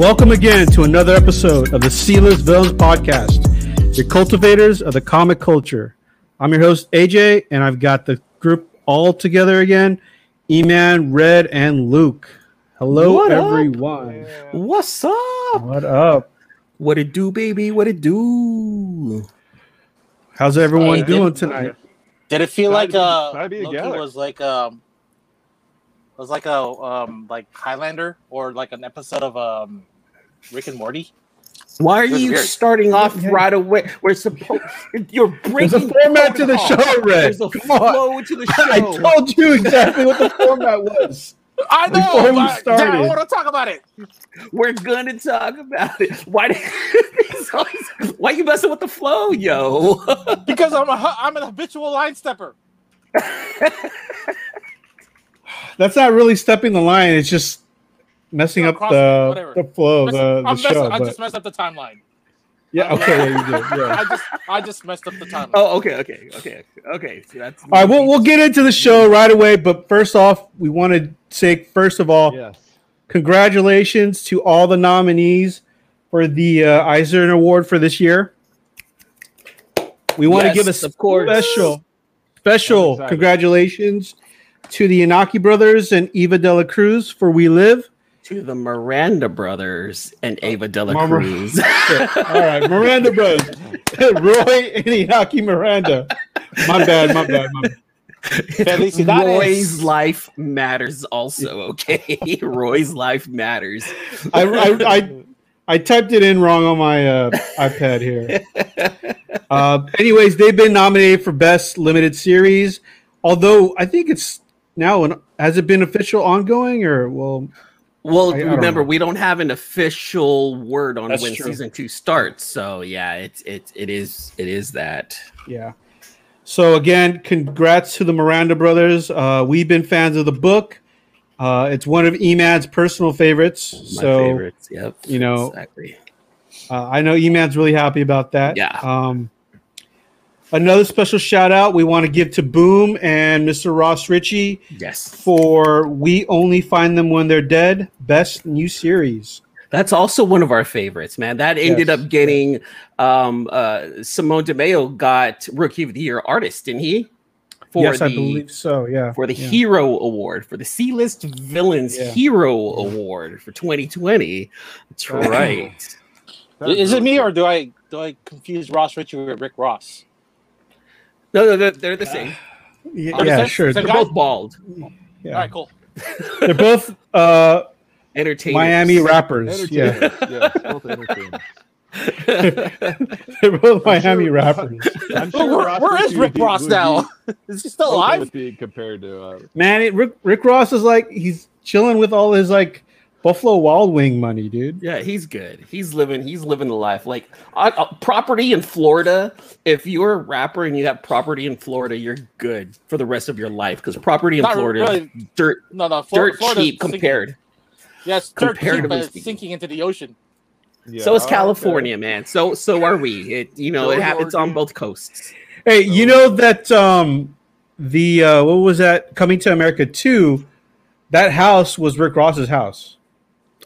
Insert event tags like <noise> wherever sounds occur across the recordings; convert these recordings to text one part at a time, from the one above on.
Welcome again to another episode of the C-List Villains Podcast, your cultivators of the comic culture. I'm your host, AJ, and I've got the group all together again E-Man, Red, and Luke. Hello, What up? everyone. What's up? What up? What it do, baby? What it do? How's everyone Hey, doing did- tonight? Did it feel like to be- uh glad Loki was like um was like a um like Highlander or like an episode of um Rick and Morty? Why are you weird. starting off right away? We're supposed. You're breaking. There's a format to the protocol. show, Red. There's a Come on. flow to the <laughs> show. I told you exactly what the format was. I know. Before we but- started. Damn, I want to talk about it. We're gonna talk about it. Why? did- always- <laughs> why you messing with the flow, yo? <laughs> Because I'm a hu- I'm an habitual line stepper. That's not really stepping the line. It's just messing No, up the, the flow of the, the I'm messing- show. I but- just messed up the timeline. yeah, okay, yeah, you <laughs> did. Yeah. I just I just messed up the timeline. oh, okay, okay, okay, okay. So that's All right, we'll, we'll get into the show right away. But first off, we want to say, first of all, Yes. congratulations to all the nominees for the uh, Eisner Award for this year. We want Yes, to give a of course. special, special excited. congratulations to the Inaki brothers and Eva Dela Cruz for We Live. To the Miranda brothers and Ava Dela Mama- Cruz. <laughs> All right, Miranda Brothers, <laughs> Roy and Inaki Miranda. My bad, my bad, my bad. Felicidades. Roy's life matters also, okay? <laughs> Roy's life matters. I, I, I, I typed it in wrong on my uh, iPad here. Uh, anyways, they've been nominated for Best Limited Series. Although I think it's now an, has it been official ongoing or well Well, I- I don't remember, we don't have an official word on That's when true. season two starts. So yeah, it's it's it is it is that. yeah. So again, congrats to the Miranda brothers. Uh, we've been fans of the book. Uh, it's one of Eman's personal favorites. My so favorites. Yep. you know, exactly. Uh, I know Eman's really happy about that. Yeah. Um, another special shout out we want to give to Boom and Mr. Ross Richie Yes. for We Only Find Them When They're Dead, best new series. That's also one of our favorites, man. That ended Yes. up getting um uh Simone Di Meo got Rookie of the Year artist, didn't he? For yes, the I believe so. Yeah. for the yeah. Hero Award, for the C List Villains Yeah. Hero Award for 2020. That's right. Is it me or do I do I confuse Ross Richie with Rick Ross? No, no, they're, they're the same. Yeah, yeah, same- sure. same They're both bald. Yeah. All right, cool. They're both uh, Entertainers. Miami rappers. Yeah. Entertainers, yes, both entertainers. <laughs> They're both I'm Miami sure- <laughs> rappers. I'm Oh, where, Ross where is Rick Ross now? <laughs> is he still alive? being compared to uh, Man, it, Rick, Rick Ross is like, he's chilling with all his like Buffalo Wild Wing money, dude. Yeah, he's good. He's living. He's living the life. Like uh, uh, property in Florida. If you're a rapper and you have property in Florida, you're good for the rest of your life because property in Not Florida, is dirt, No, no, Flor- dirt Florida's cheap sinking. compared. Yes, dirt cheap, comparatively but it's sinking into the ocean. yeah, so is oh, okay. California, man. So so are we. It you know So it is happens on both coasts. Hey, you know that um the uh what was that coming to America 2 that house was Rick Ross's house.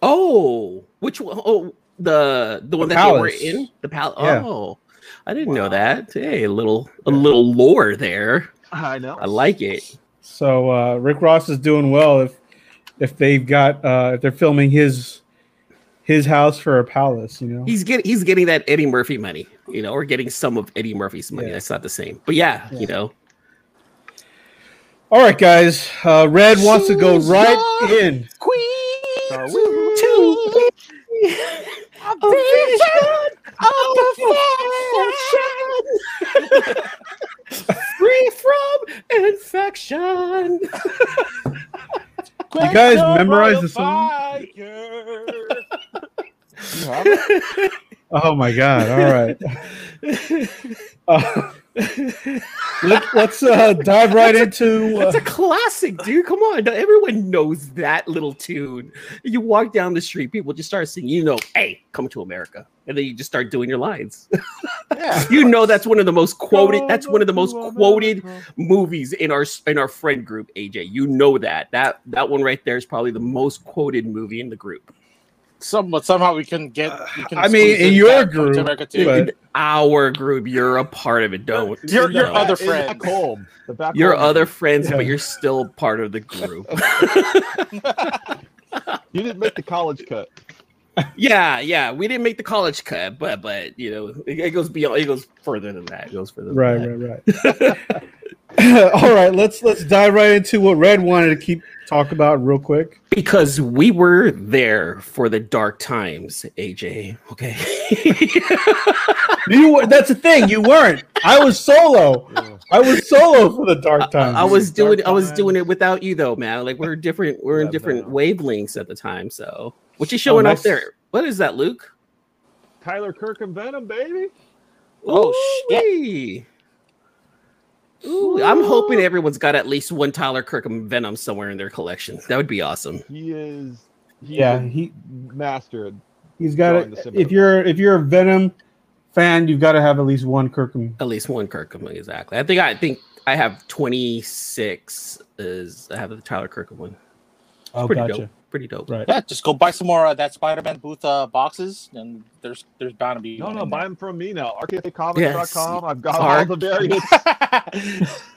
Oh, which one? Oh, the the one that they were in the palace. Yeah. Oh, I didn't know that. Hey, a little a little lore there. I know. I like it. So uh Rick Ross is doing well if if they've got uh if they're filming his his house for a palace, you know. He's getting he's getting that Eddie Murphy money, you know, or getting some of Eddie Murphy's money. Yeah. That's not the same, but yeah, Yeah. you know. All right, guys. Uh Red wants to go right in. Queen Uh, to a vision of perfection. Free from infection. You guys memorize the song? Fire. you have it? Oh my god! All right. Uh, <laughs> <laughs> let, us uh, dive right into. That's Uh, a classic, dude. Come on. Everyone knows that little tune. You walk down the street, people just start singing, you know, hey, come to America. And then you just start doing your lines. <laughs> Yeah. you know that's one of the most quoted, that's one of the most quoted movies in our in our friend group, AJ. You know that. That that one right there is probably the most quoted movie in the group. Some, but somehow we can get. Uh, we can I mean, in your group, too. In our group, you're a part of it. Don't Your- your no. other friends, back home. The back Your home. other friends, Yeah. but you're still part of the group. <laughs> <laughs> You didn't make the college cut. yeah, yeah. We didn't make the college cut, but but you know, it, it goes beyond. It goes further than that. It goes further. Than Right, that. right, right. <laughs> All right, let's let's dive right into what Red wanted to keep talk about real quick. Because we were there for the dark times, AJ. Okay. You were, that's the thing. You weren't. I was solo. Yeah. I was solo for the dark times. I, I was Dark doing I was times. doing it without you though, man. Like we're different. We're in different man. wavelengths at the time. So what you oh, showing nice. up there? What is that, Luke? Tyler Kirkham Venom, baby. Oh, shit. Ooh-wee. I'm hoping everyone's got at least one Tyler Kirkham Venom somewhere in their collection. That would be awesome. He is. He Yeah, he mastered. he's got it. If you're if you're a Venom fan, you've got to have at least one Kirkham. At least one Kirkham, exactly. I think I think I have 26. Is I have the Tyler Kirkham one. Oh, gotcha. dope. Pretty dope. Right. Yeah, just go buy some more uh, that Spider-Man booth uh, boxes, and there's there's bound to be. No, one no, buy there. them from me now. RKFAcomics.com. I've got Arc- all the variants. <laughs>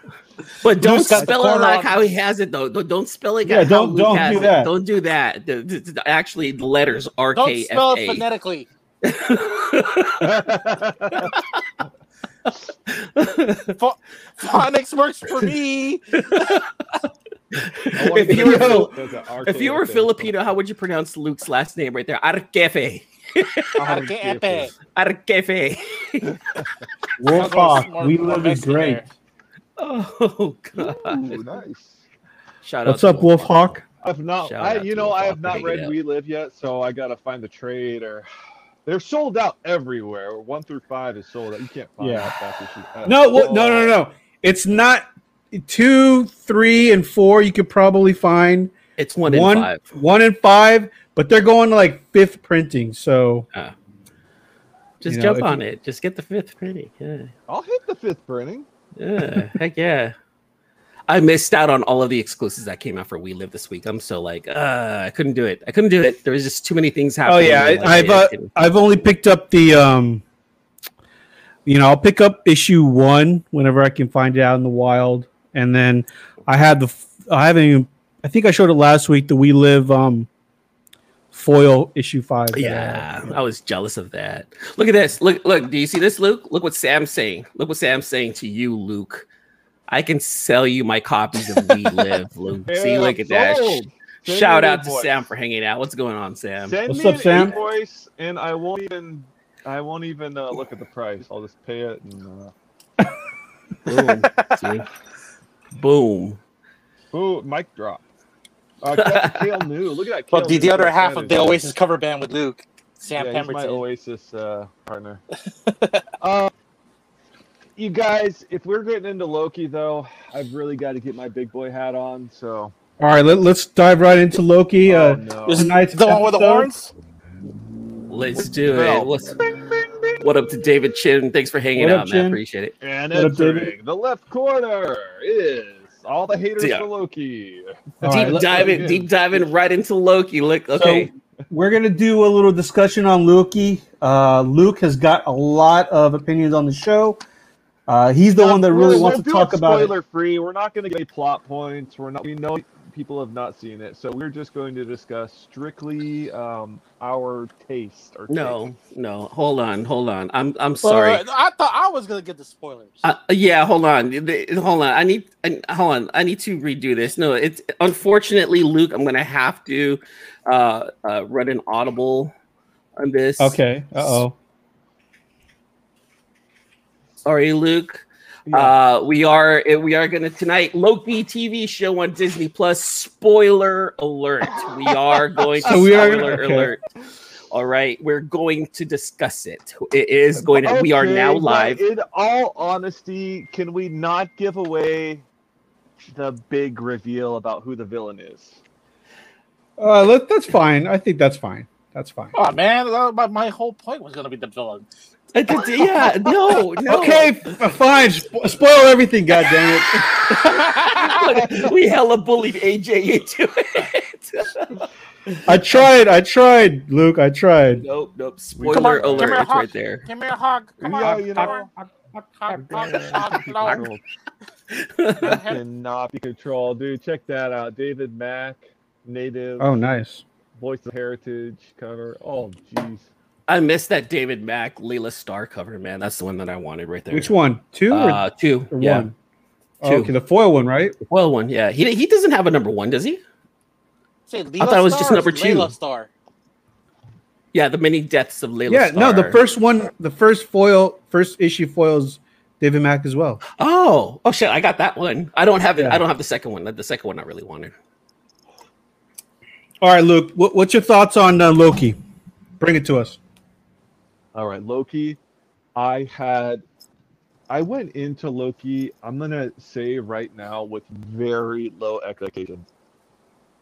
But don't Luke's got the spell it like on- how he has it though. Don't, don't spell it. Yeah, don't- don't has do it. that. Don't do that. The- the- the- Actually, the letters R Don't spell it <laughs> phonetically. <laughs> Pho- Phonics works for me. If you were Fil- If you were Filipino, how would you pronounce Luke's last name right there? Arkefe. Arkepe. Arkefe. Wolf I'll go Hawk, more- we more live is great. there. Oh god. Ooh, nice. Shout What's out up, Wolf Hawk? I've not, Shout I, you know, Wolf I have not read. We Live yet, so I gotta find the trade or <sighs> they're sold out everywhere. One through five is sold out. You can't find Yeah. that back issue. No, what, no, no, no, no. It's not two, three, and four. You could probably find It's one in five. one and five, but they're going to like fifth printing. So Just you know, jump on you- it. Just get the fifth printing. Yeah. I'll hit the fifth printing. Yeah. Heck yeah. I missed out on all of the exclusives that came out for We Live this week. I'm so like, uh, I couldn't do it. I couldn't do it. There was just too many things happening. Oh happening. yeah, Like, I, I've uh, I've only picked up the um, you know, I'll pick up issue one whenever I can find it out in the wild, and then I had the I haven't even I think I showed it last week the We Live um foil issue five. Yeah. I was jealous of that. Look at this. Look, look. Do you see this, Luke? Look what Sam's saying. Look what Sam's saying to you, Luke. I can sell you my copies of We <laughs> Live, Luke. see, look at that. sold. Send Shout out to invoice. Sam for hanging out. What's going on, Sam? Send What's me up, an Sam? invoice, and I won't even. I won't even uh, look at the price. I'll just pay it. And, uh, <laughs> Boom. See? Boom. ooh, mic drop. Uh, Captain <laughs> Kale new. Look at that. Well, the, the other half Planet. of the Oasis cover band with Luke, Sam yeah, he's my Oasis uh, partner. uh, <laughs> you guys, if we're getting into Loki, though, I've really got to get my big boy hat on. So, All right, let, let's dive right into Loki. oh uh, no, Is Tonight's the one with the horns? Let's do Bell. it. What's, what up to David Chin? Thanks for hanging What up, out, man. Chin? Appreciate it. and What up, entering the left corner is all the haters Yeah. for Loki. All deep right, diving, let- deep diving right into Loki. Look, okay. we're gonna do a little discussion on Loki. Uh, Luke has got a lot of opinions on the show. Uh, he's the Now, one that really we're- wants to doing talk about it. Spoiler free. We're not going to get any plot points. We're not. We know people have not seen it, so we're just going to discuss strictly um, our taste. Or no, no. Hold on, hold on. I'm, I'm sorry. Uh, I thought I was gonna get the spoilers. Uh, yeah, hold on, The- hold on. I need, I, hold on. I need to redo this. No, it's unfortunately, Luke. I'm gonna have to uh, uh, run an audible on this. Okay. Uh oh. Sorry, Luke. Uh, we are we are gonna tonight Loki TV show on Disney Plus. Spoiler alert! We are <laughs> going to So we are- spoiler okay. alert. All right, we're going to discuss it. It is going to. we are now live. In all honesty, can we not give away the big reveal about who the villain is? Uh, let, that's fine. I think that's fine. That's fine. oh man, my, my whole point was gonna be the villain. <laughs> D- d- yeah, no, no. Okay, fine. Spo- spoil everything. God damn it. <laughs> We hella bullied AJ into it. I tried. I tried, Luke. I tried. Nope, nope. Spoiler on, alert! It's right there. Give me a hug. Come Yeah, on. you come know. on. Hug, hug, hug, hug, hug. <laughs> Cannot be controlled, dude. Check that out. David Mack, native, Oh, nice. voice of heritage cover. Oh, jeez. I missed that David Mack Laila Starr cover, man. That's the one that I wanted right there. Which one? Two or, Uh, two. or yeah. one? Oh, Two. okay, the foil one, right? Well, one. Yeah. He he doesn't have a number one, does he? Say, I thought it was just number two. Laila Starr. Yeah, the many deaths of Laila Starr. yeah. No, the first one, the first foil, first issue foils David Mack as well. Oh, oh shit! I got that one. I don't have it. Yeah. I don't have the second one. The second one I really wanted. All right, Luke. What, what's your thoughts on uh, Loki? Bring it to us. All right, Loki. I had, I went into Loki. I'm gonna say right now with very low expectations.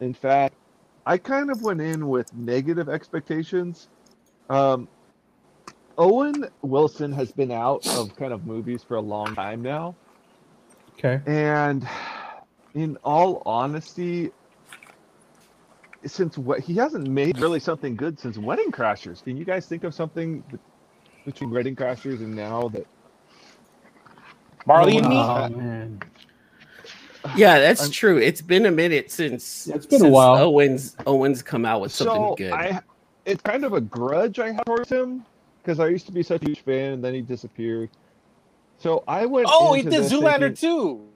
In fact, I kind of went in with negative expectations. Um, Owen Wilson has been out of kind of movies for a long time now. Okay. And in all honesty, since what he hasn't made really something good since Wedding Crashers. Can you guys think of something between Wedding Crashers and now that Marley and me. Oh, uh, man. Yeah, that's I'm- true. It's been a minute since Yeah, it's been a while. Owens Owens come out with something so good. I it's kind of a grudge I have towards him because I used to be such a huge fan and then he disappeared. So I went. Oh, he into did Zoolander thinking- too.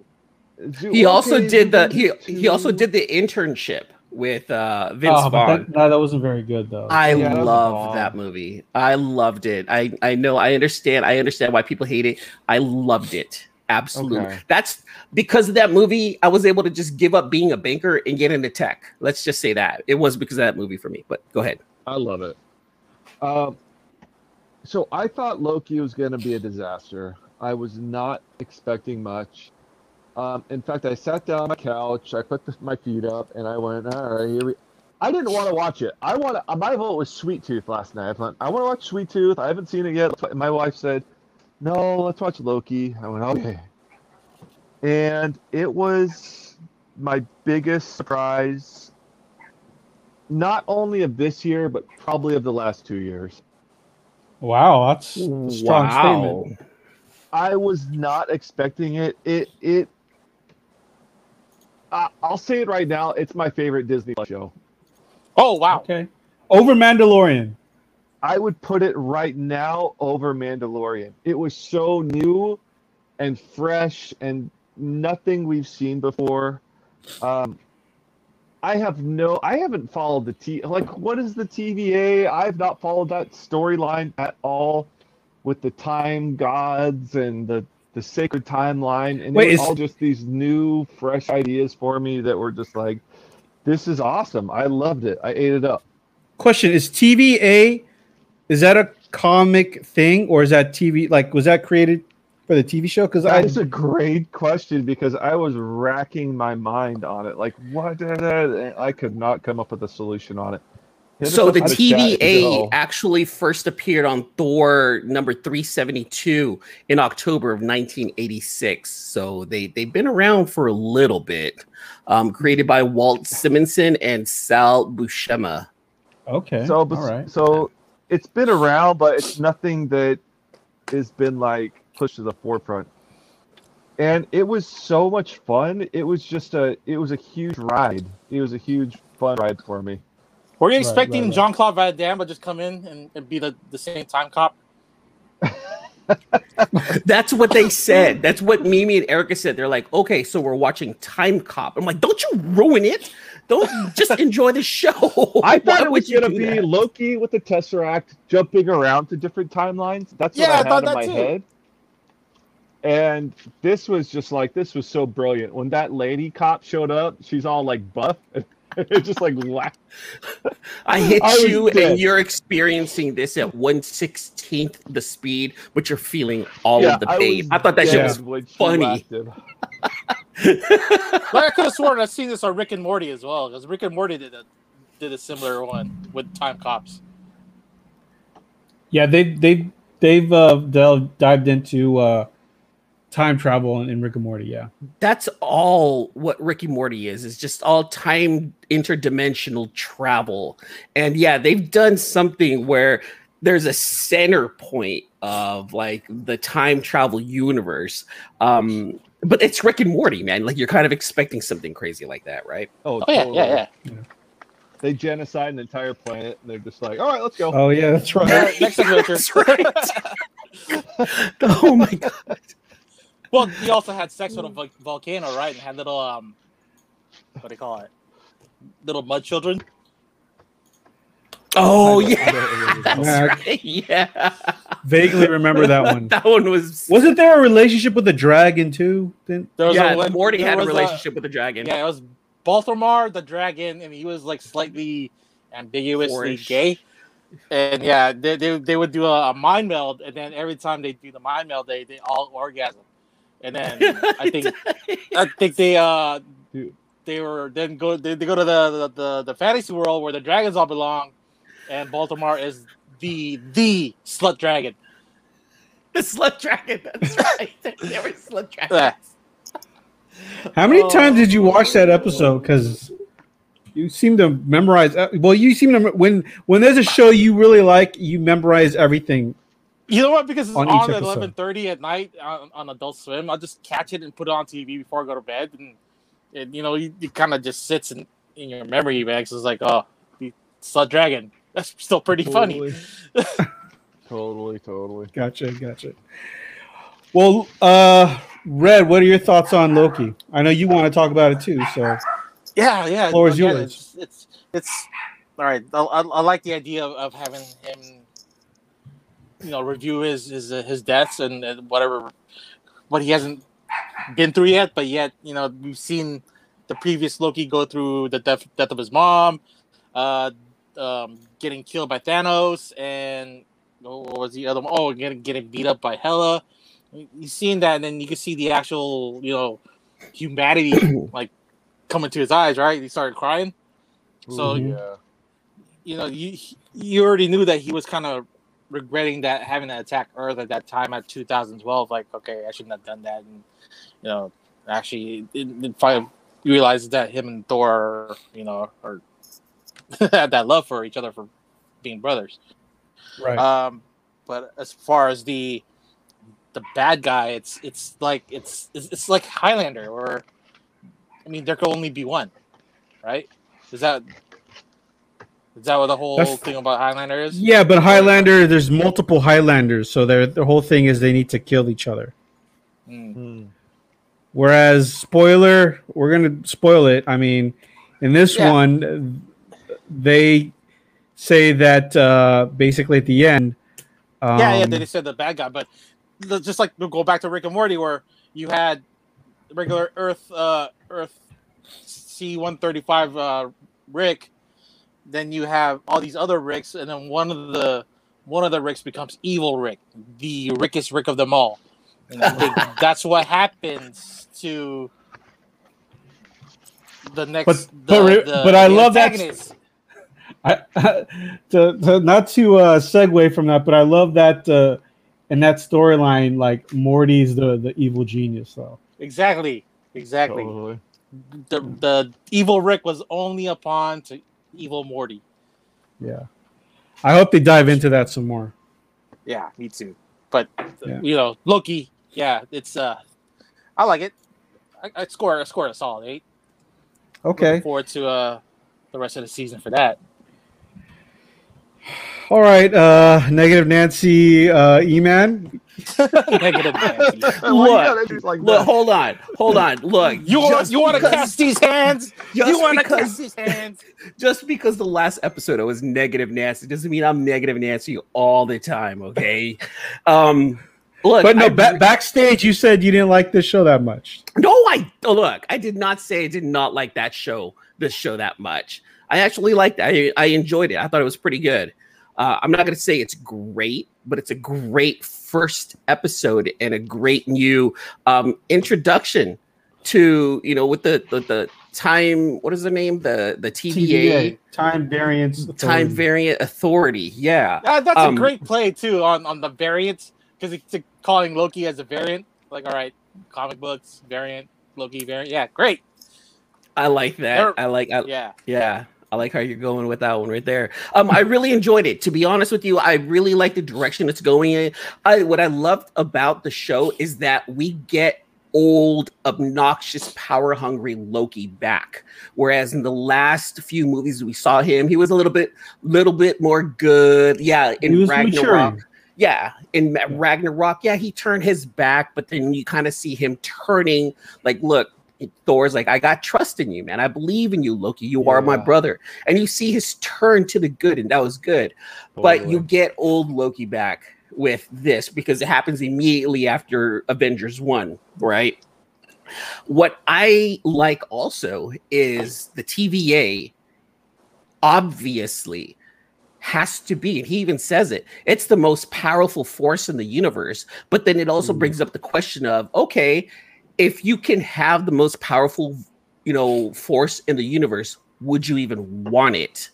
Zoo- he also okay, did the he he also did the internship with uh Vince Oh, Vaughn. that, no, that wasn't very good though. I Yeah, love bomb. that movie. I loved it. I I know. I understand. I understand why people hate it. I loved it. Absolutely. Okay. That's because of that movie. I was able to just give up being a banker and get into tech. Let's just say that it was because of that movie for me. But go ahead. I love it. Um, so I thought Loki was going to be a disaster. I was not expecting much. Um, in fact, I sat down on my couch, I put the, my feet up, and I went, "All right, here we." I didn't want to watch it. I want to. My vote was Sweet Tooth last night. I went, I want to watch Sweet Tooth. I haven't seen it yet. My wife said, "No, let's watch Loki." I went, "Okay." And it was my biggest surprise not only of this year, but probably of the last two years. wow, that's a strong statement. I was not expecting it. It it. I I'll say it right now. It's my favorite Disney show. Oh wow. Okay. Over Mandalorian. I would put it right now over Mandalorian. It was so new and fresh and nothing we've seen before. Um, I have no, I haven't followed the T. Like, what is the TVA? I've not followed that storyline at all with the time gods and the the sacred timeline. And Wait, it was all just these new, fresh ideas for me that were just like, this is awesome. I loved it. I ate it up. Question: Is TVA is that a comic thing or is that TV? Like, was that created for the TV show? Because I That is a great question because I was racking my mind on it. Like, what? I could not come up with a solution on it. Hit us So the in chat if you TVA actually first appeared on Thor number 372 in October of 1986. So they they've been around for a little bit. Um, created by Walt Simonson and Sal Buscema. okay. So, all bes- right. so it's been around, but it's nothing that has been like pushed to the forefront. And it was so much fun. It was just a, it was a huge ride. It was a huge fun ride for me. Were you Right, expecting right, right. Jean Claude Van Damme to just come in and, and be the, the same time cop? <laughs> That's what they said. That's what Mimi and Erica said. They're like, okay, so we're watching Time Cop. I'm like, don't you ruin it. Don't just enjoy the show. <laughs> I Why thought it was gonna be that? Loki with the Tesseract jumping around to different timelines. That's Yeah, I what I, had thought in that my too. head. And this was just like this was so brilliant. When that lady cop showed up, she's all like buff. <laughs> <laughs> it's just like wow. I hit I you, dead. and you're experiencing this at one sixteenth the speed, but you're feeling all Yeah, of the pain. was I, thought that shit was funny. Like I could have sworn I've seen this on Rick and Morty as well, because Rick and Morty did a did a similar one with time cops. Yeah, they they they've uh, delved, dived into uh, time travel in, in Rick and Morty. Yeah, That's all what Ricky Morty is. Is just all time interdimensional travel. And yeah, they've done something where there's a center point of like the time travel universe. Um, but it's Rick and Morty, man. Like you're kind of expecting something crazy like that, right? Oh, Oh yeah, totally. yeah, yeah. They genocide an entire planet, and they're just like, all right, let's go. oh yeah, that's right. Alright, next adventure. <laughs> That's right. <laughs> <laughs> oh my god. Well, he also had sex with a vol- volcano, right? And had little um, what do you call it? Little mud children. Oh yeah. I don't remember that. Yeah, Right, yeah. vaguely remember that one. <laughs> that one was Wasn't there a relationship with the dragon too? Then There was yeah, a, when- Morty there had a was relationship with the dragon. yeah, it was Balthromaw the dragon, and he was like slightly ambiguously Fourish. gay. And yeah, they, they, they would do a, a mind meld, and then every time they do the mind meld, they, they all orgasm. And then <laughs> I think I think they uh Dude. they were then go they, they go to the, the the the fantasy world where the dragons all belong, and Balthromaw is the the slut dragon. the slut dragon. That's right. <laughs> They were slut Yeah. dragons. how many Oh. times did you watch that episode? Because you seem to memorize. uh, Well, you seem to when when there's a show you really like, you memorize everything. You know what? Because it's On on, at eleven thirty at night on, on Adult Swim, I'll just catch it and put it on TV before I go to bed, and, and you know, you, it kind of just sits in, in your memory banks. It's like, oh, the slut dragon. <laughs> That's still pretty funny. Totally. <laughs> totally, totally. Gotcha, gotcha. Well, uh, Red, what are your thoughts on Loki? I know you want to talk about it too. So Yeah, yeah. Floor is yours. It's, it's it's all right. I, I, I like the idea of, of having him, you know, review his his uh, his deaths and, and whatever, what he hasn't been through yet. But yet, you know, we've seen the previous Loki go through the death death of his mom, uh, um, getting killed by Thanos, and oh, what was the other one? Oh, getting getting beat up by Hela. You've seen that, and then you can see the actual, you know, humanity <coughs> like coming to his eyes. Right, he started crying. So Mhm. yeah, you know, you you already knew that he was kind of regretting that having to attack Earth at that time at 2012. Like, okay, I shouldn't have done that, and you know, actually, it, it finally realized that him and Thor, are, you know, are <laughs> had that love for each other for being brothers. right, Um, but as far as the the bad guy, it's it's like it's it's, it's like Highlander, or I mean, there could only be one, right? Is that is that what the whole That's- thing about Highlander is? yeah, but Highlander, there's multiple Highlanders, so their the whole thing is they need to kill each other. Mm. Whereas, spoiler, we're gonna spoil it. I mean, in this Yeah. one, they say that uh, basically at the end. Um, yeah, yeah. They said the bad guy, but just like we'll go back to Rick and Morty, where you had regular Earth, uh, Earth C one thirty five uh, Rick, then you have all these other Ricks, and then one of the one of the Ricks becomes evil Rick, the Rickest Rick of them all. And <laughs> that's what happens to the next. But- the- but re- the- but I the love that- antagonist. I, <laughs> to, to not to uh, segue from that, but I love that uh, in that storyline, like Morty's the the evil genius, though. Exactly, exactly. Totally. the the evil Rick was only a pawn to evil Morty. Yeah, I hope they dive into that some more. Yeah, me too. But Yeah. you know, Loki. Yeah, it's uh, I like it. I, I score I score a solid eight. Okay, Looking forward to uh the rest of the season for that. All right. Uh, Negative Nancy, uh, E-Man. <laughs> Negative. Nancy. <laughs> Look, like Look, hold on, hold on. Look, You want you want to because- cast these hands? Just You want to because cast these hands? <laughs> just because the last episode I was negative Nancy doesn't mean I'm negative Nancy all the time. Okay. Um. Look, But no, I- ba- backstage you said you didn't like this show that much. No, I oh, look. I did not say I did not like that show, this show that much. I actually liked it. I, I enjoyed it. I thought it was pretty good. Uh, I'm not going to say it's great, but it's a great first episode and a great new um, introduction to you know with the the, the time. What is the name? The the TVA, time variance, time variant authority. Yeah, Uh, that's Um, a great play too on on the variant because it's calling Loki as a variant. Like, all right, comic books variant, Loki variant. Yeah, great. I like that. They're- I like. I, Yeah. Yeah, I like how you're going with that one right there. Um, I really enjoyed it. To be honest with you, I really like the direction it's going in. I what I loved about the show is that we get old, obnoxious, power hungry Loki back. Whereas in the last few movies we saw him, he was a little bit, little bit more good. Yeah, in Ragnarok. maturing. Yeah, in Ragnarok, yeah, he turned his back, but then you kind of see him turning. Like, look, Thor's like, I got trust in you, man. I believe in you, Loki. You are my brother. And you see his turn to the good, and that was good. But you get old Loki back with this because it happens immediately after Avengers 1, right? What I like also is the TVA obviously has to be, and he even says it, it's the most powerful force in the universe. But then it also Mhm. brings up the question of okay, if you can have the most powerful, you know, force in the universe, would you even want it?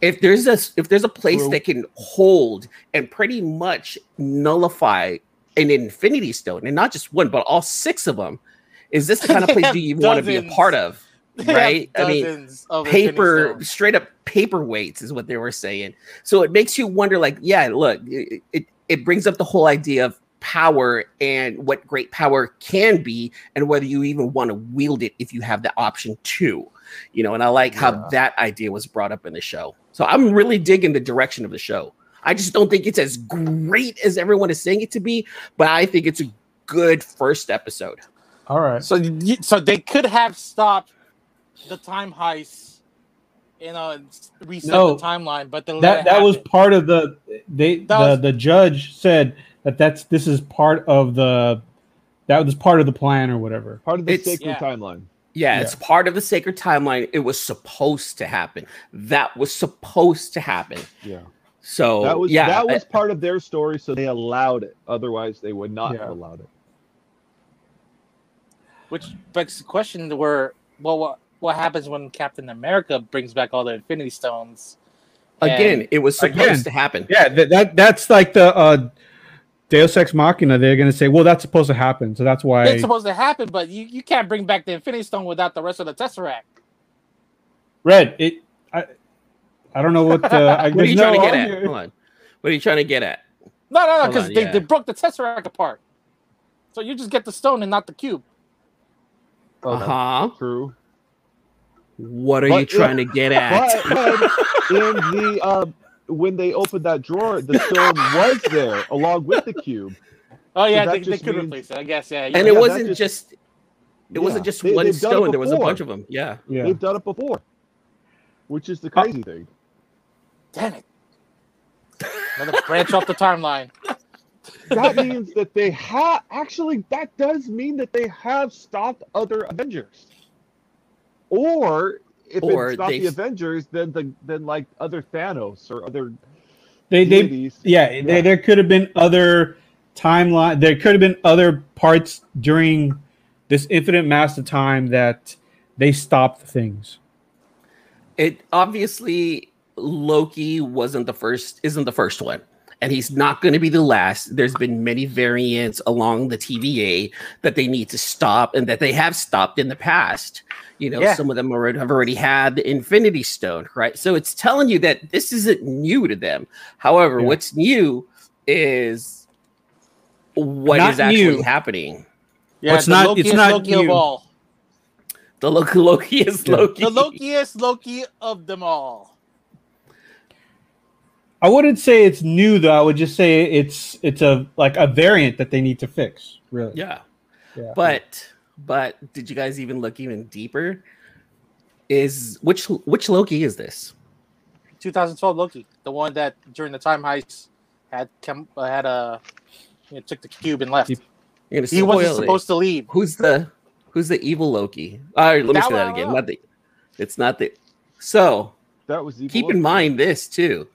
If there's a if there's a place that can hold and pretty much nullify an infinity stone, and not just one, but all six of them, is this the kind of place do you <laughs> want to be a part of? <laughs> Right? I mean, dozens of Infinity paper straight up paperweights is what they were saying so it makes you wonder like yeah look it, it it brings up the whole idea of power and what great power can be and whether you even want to wield it if you have the option to you know and i like how that idea was brought up in the show. So i'm really digging the direction of the show. I just don't think it's as great as everyone is saying it to be but i think it's a good first episode. All right. So, so they could have stopped the time heist, you know, and reset No. the timeline, but they let That that was part of the they That the, was- the judge said that that's this is part of the that was part of the plan or whatever. Part of the It's- sacred Yeah. timeline. Yeah, it's part of the sacred timeline. It was supposed to happen. That was supposed to happen. Yeah. So That was yeah, that I- was part of their story, so they allowed it. Otherwise, they would not Yeah. have allowed it. Which begs the question: Where, well, what what happens when Captain America brings back all the Infinity Stones? again, it was supposed Again. to happen. Yeah, that, that that's like the uh Deus Ex Machina. They're gonna say, well, that's supposed to happen, so that's why. it's supposed to happen, but you, you can't bring back the Infinity Stone without the rest of the Tesseract. Red. It. I. I don't know what. Uh, I, <laughs> What are you there's trying to get at? argue- Hold on. What are you trying to get at? No, no, no, because they, yeah. they broke the Tesseract apart. So you just get the stone and not the cube. Oh, Uh huh. True. What are But you if- trying to get <laughs> at? But, but in the um, when they opened that drawer, the stone was there along with the cube. Oh yeah, that they, they could means- replace it. I guess. Yeah. and you're it wasn't just- just. It wasn't just They- one they've done it stone. There was a bunch of them. Yeah. Yeah. They've done it before, which is the oh. crazy thing. Damn it. Another branch off the timeline. That means that they have actually. That does mean that they have stopped other Avengers, or if Or it's not the Avengers, then the then like other Thanos or other They. They. Yeah. Yeah. They, there could have been other timeline. There could have been other parts during this infinite mass of time that they stopped things. It obviously Loki wasn't the first, isn't the first one. And he's not going to be the last. There's been many variants along the TVA that they need to stop and that they have stopped in the past. You know, Yeah. some of them already, have already had the Infinity Stone, right? So it's telling you that this isn't new to them. However, Yeah. what's new is what Not is actually new. happening. Yeah, it's the not- it's Lokiest not Loki of new. all. The Loki, Loki is Loki. The Lokiest Loki of them all. I wouldn't say it's new though. I would just say it's it's a like a variant that they need to fix. Really. Yeah. Yeah. But but did you guys even look even deeper? Is which which Loki is this? 2012 Loki, the one that during the time heist had come uh, had a you know, took the cube and left. He- You're gonna He wasn't it. supposed to leave. Who's the who's the evil Loki? All right, let me That say that again. Not the, it's not the. So That was evil keep in mind this too.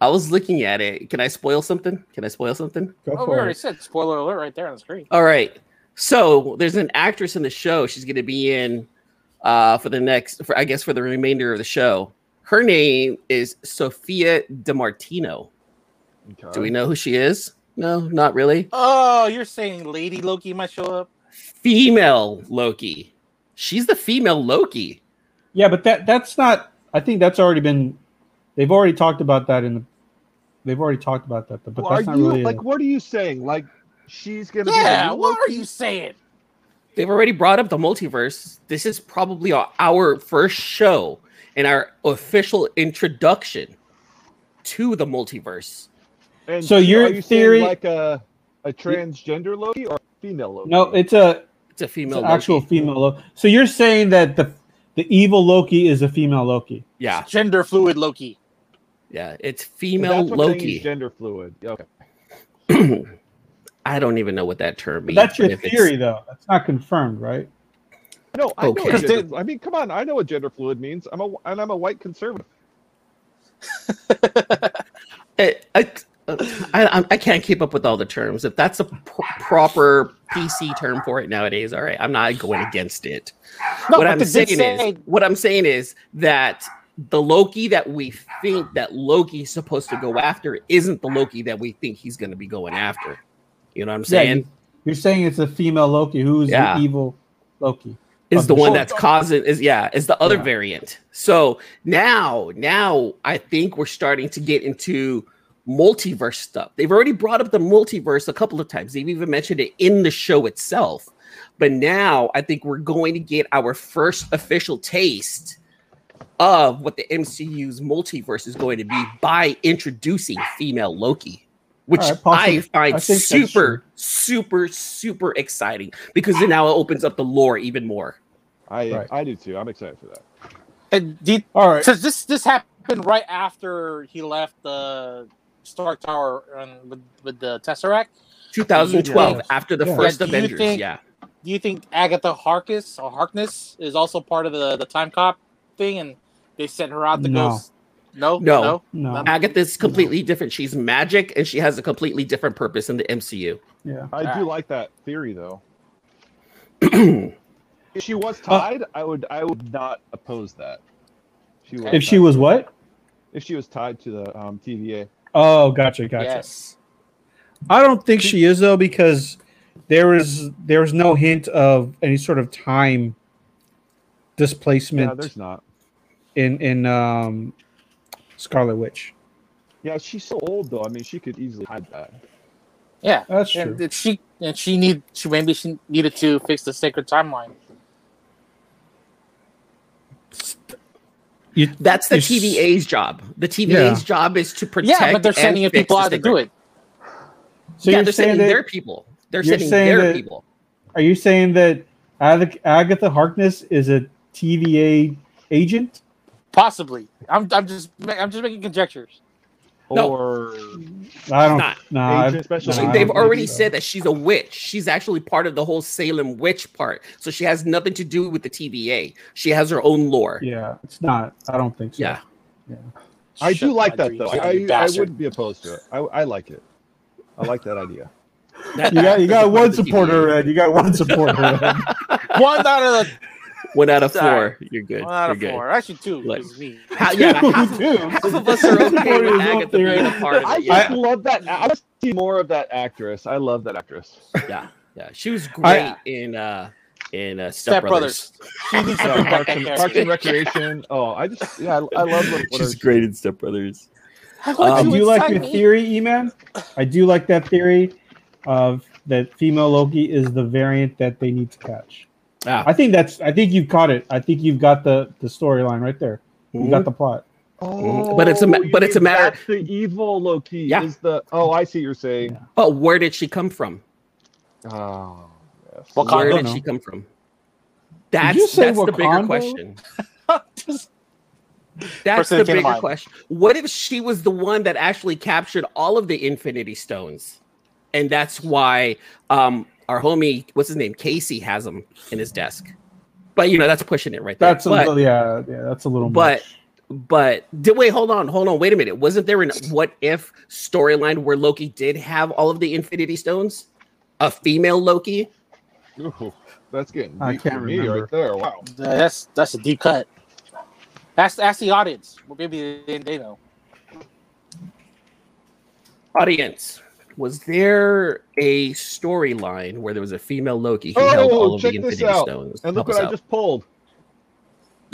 I was looking at it. Can I spoil something? Can I spoil something? Go Oh, we already it. said spoiler alert right there on the screen. All right. So there's an actress in the show. She's going to be in uh, for the next, for I guess, for the remainder of the show. Her name is Sophia Di Martino. Okay. Do we know who she is? no, not really. Oh, you're saying Lady Loki might show up? Female Loki. She's the female Loki. Yeah, but that that's not. I think that's already been. They've already talked about that in the. They've already talked about that, but Well, are that's not you really. a- like? What are you saying? Like she's gonna Yeah, be? the what are you saying? They've already brought up the multiverse. This is probably our, our first show and our official introduction to the multiverse. And So she- your are you theory- like a a transgender Loki or female Loki? no, it's a It's a it's female an actual female Loki. So you're saying that the the evil Loki is a female Loki? Yeah, Gender fluid Loki. Yeah. It's female that's what I'm saying, he's Loki. gender fluid. Okay. <clears throat> I don't even know what that term But means. that's your but if it's- theory, though. That's not confirmed, right? No, I Okay. know. Gender, I mean, come on. I know what gender fluid means. I'm a and I'm a white conservative. <laughs> I, I, I, I can't keep up with all the terms. If that's a pr- proper PC term for it nowadays, all right, I'm not going against it. No, what I'm saying say is, what I'm saying is that the Loki that we think that Loki's supposed to go after isn't the Loki that we think he's going to be going after. You know what I'm saying? you- You're saying it's a female Loki. Who's Yeah. the evil Loki? is the the one show. that's causing is yeah is the other Yeah. variant so now now i think we're starting to get into multiverse stuff they've already brought up the multiverse a couple of times they've even mentioned it in the show itself but now i think we're going to get our first official taste of what the mcu's multiverse is going to be by introducing female loki which All right, possibly. i find I super super super exciting because it now opens up the lore even more I Right. I do too. I'm excited for that. And do you- All right. since this this happened right after he left the Stark Tower and with, with the Tesseract. 2012 Yeah. after the Yeah. first Yeah, do you Avengers. think- yeah. Do you think Agatha Harkness or Harkness is also part of the the time cop thing, and they sent her out to No. go? s- No, No. No. Agatha's completely different. She's magic and she has a completely different purpose in the MCU. Yeah. I Ah. do like that theory though. <clears throat> If she was tied, I would I would not oppose that. She was If she was what? if she was tied to the um, TVA. Oh, gotcha, gotcha. Yes. I don't think she is though because there is there is no hint of any sort of time displacement Yeah, there's not. In in um Scarlet Witch. Yeah, she's so old though. I mean, she could easily hide that. Yeah. That's true. And that she and she need she maybe she needed to fix the sacred timeline. You, That's the TVA's job. The TVA's Yeah. job is to protect. Yeah, but they're sending people out to do it. So yeah, you're they're sending that, their people. They're sending saying their that- people. are you saying that Agatha Harkness is a TVA agent? Possibly. I'm I'm just I'm just making conjectures. No. Or I don't. not. No, I- Agent no, they've don't already so. said that she's a witch. She's actually part of the whole Salem witch part. So she has nothing to do with the TVA. She has her own lore. Yeah, it's not. I don't think so. Yeah. Yeah. I Shut do like my that though. dreams, I, I wouldn't be opposed to it. I, I like it. I like that idea. That- You got you got one supporter, TVA. Ed. You got one supporter. <laughs> One out of the One out of Sorry. four. You're good. one out You're of good. four. Actually, two. Look. Is me. <laughs> Ha- yeah, half, Dude. half of us are okay with Agatha being a part of I it. just Yeah, love that. I want to see more of that actress. I love that actress. yeah, yeah. She was great I- in uh in uh, Step, Step Brothers. Brothers. She needs to Yeah, Parks, and. Parks and Recreation. <laughs> Oh, I just yeah, I, I love what, what her- in Step Brothers. Why I Um, you do like your me? theory, E-Man. I do like that theory of that female Loki is the variant that they need to catch. Ah. I think that's. I think you've caught it. I think you've got the the storyline right there. You got the plot. Oh, But it's a but it's a mean matter- that's the evil Loki. Yeah. Is the oh I see what you're saying. But where did she come from? Oh yes. Wakanda? Where did she come from? That's you say that's the bigger question. <laughs> Just- That's the that came to bigger question. What if she was the one that actually captured all of the Infinity Stones, and that's why um, our homie, what's his name, Casey, has them in his desk. But you know, that's pushing it right there. That's a but, little. Yeah, yeah. That's a little. but much. but did wait, hold on, hold on, wait a minute. Wasn't there an what if storyline where Loki did have all of the Infinity Stones? A female Loki? Ooh, that's getting I can't for me remember. right there. Wow. Uh, that's that's a deep cut. Ask ask the audience. Well, maybe they, they know. Audience, Was there a storyline where there was a female Loki who held Oh, all of the Infinity out. Stones? And look Help us what I out. just pulled.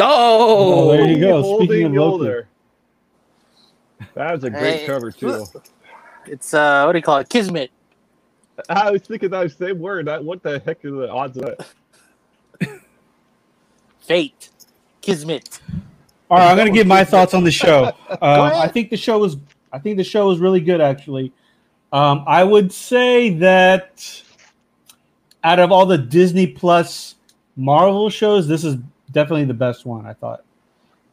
Oh, Oh, there you go. Speaking of Loki. Mjolnir. That was a great Hey. cover too. It's uh, what do you call it? Kismet. <laughs> I was thinking that same word. I, what the heck are the odds of that? Fate. Kismet. All right, I'm going to give my <laughs> thoughts on the show. Uh. I think the show was I think the show was really good actually. Um, I would say that out of all the Disney Plus Marvel shows, this is definitely the best one. I thought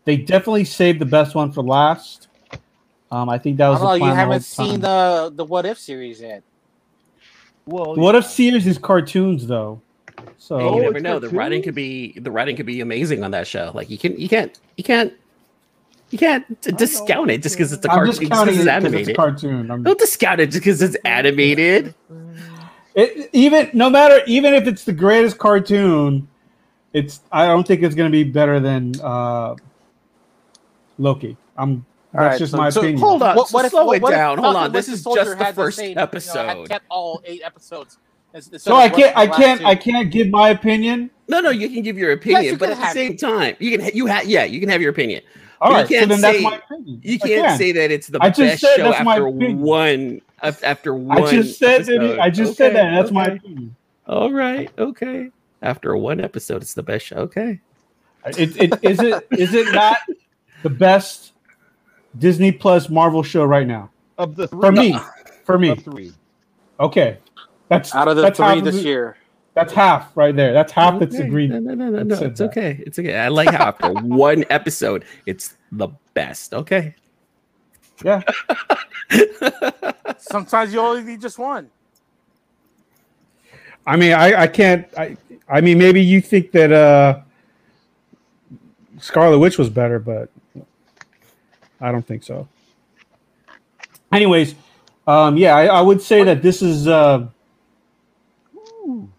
they definitely saved the best one for last. Um, I think that was Oh, the you haven't whole seen the the What If series yet. Well, What yeah. if series is cartoons though? So Hey, Oh, you never it's know. The writing could be the writing could be amazing on that show. Like you can you can't you can't you can't d- I know. discount it just because it's a I'm cartoon. just Just counting because it it's a cartoon. I'm- Don't discount it just because it's animated. It, even no matter even if it's the greatest cartoon, it's I don't think it's going to be better than uh, Loki. I'm that's Alright, just so- my so opinion. Hold on, What, what if, slow what, it what if down. Hold on, this is just the had first same, you know, had kept all eight episodes. ins- instead so I can't I can't. I can't give my opinion. No, no, you can give your opinion, you but at the have same time, you can you have yeah, you can have your opinion. All But you so can't that's say- my opinion. You can't can. say that it's the I just best said show that's after opinion. one after one. I just said that. episode. I just said that. That's my opinion. All right, okay. After one episode, it's the best show. Okay. It, it, is it is it not the best Disney Plus Marvel show right now of the three, for me? For me, of three. okay. That's out of the three this the- year. That's half right there. That's half that's Okay. agreement. No, no, no, no, no. said It's that. okay. It's okay. I like how after <laughs> one episode, it's the best. Okay. Yeah. <laughs> Sometimes you only need just one. I mean, I, I can't. I, I mean, maybe you think that uh, Scarlet Witch was better, but I don't think so. Anyways, um, yeah, I, I would say that this is. Uh, Ooh.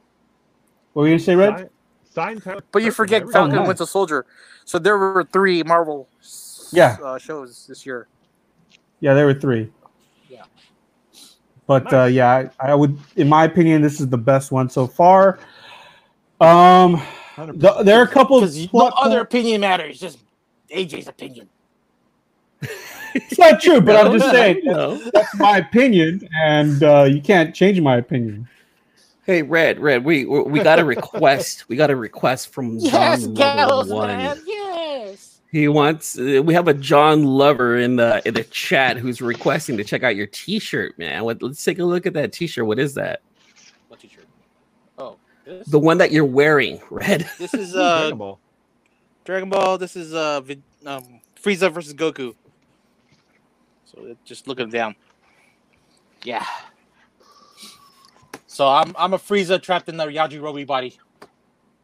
What were you gonna say, Red? Sign- sign But you forget everything. Falcon nice. Winter Soldier. So there were three Marvel Yeah. uh, shows this year. Yeah, there were three. Yeah. But uh, yeah, I, I would, in my opinion, this is the best one so far. Um, the, there are a couple. Because no other opinion matters, just AJ's opinion. It's not true, but I'm just <laughs> saying no. that's my opinion, and uh, you can't change my opinion. Hey, Red, Red, we we we got a request. We got a request from <laughs> Yes, John Gallows Lover One. man, yes. He wants. Uh, we have a John Lover in the in the chat who's requesting to check out your T-shirt, man. What, let's take a look at that T-shirt. What is that? What t-shirt? Oh, this, The one that you're wearing, Red. this is Ooh, <laughs> uh Dragon Ball. Dragon Ball. This is uh vid- um Frieza versus Goku. So it- just looking down. Yeah. So I'm I'm a Frieza trapped in the Yajirobe body.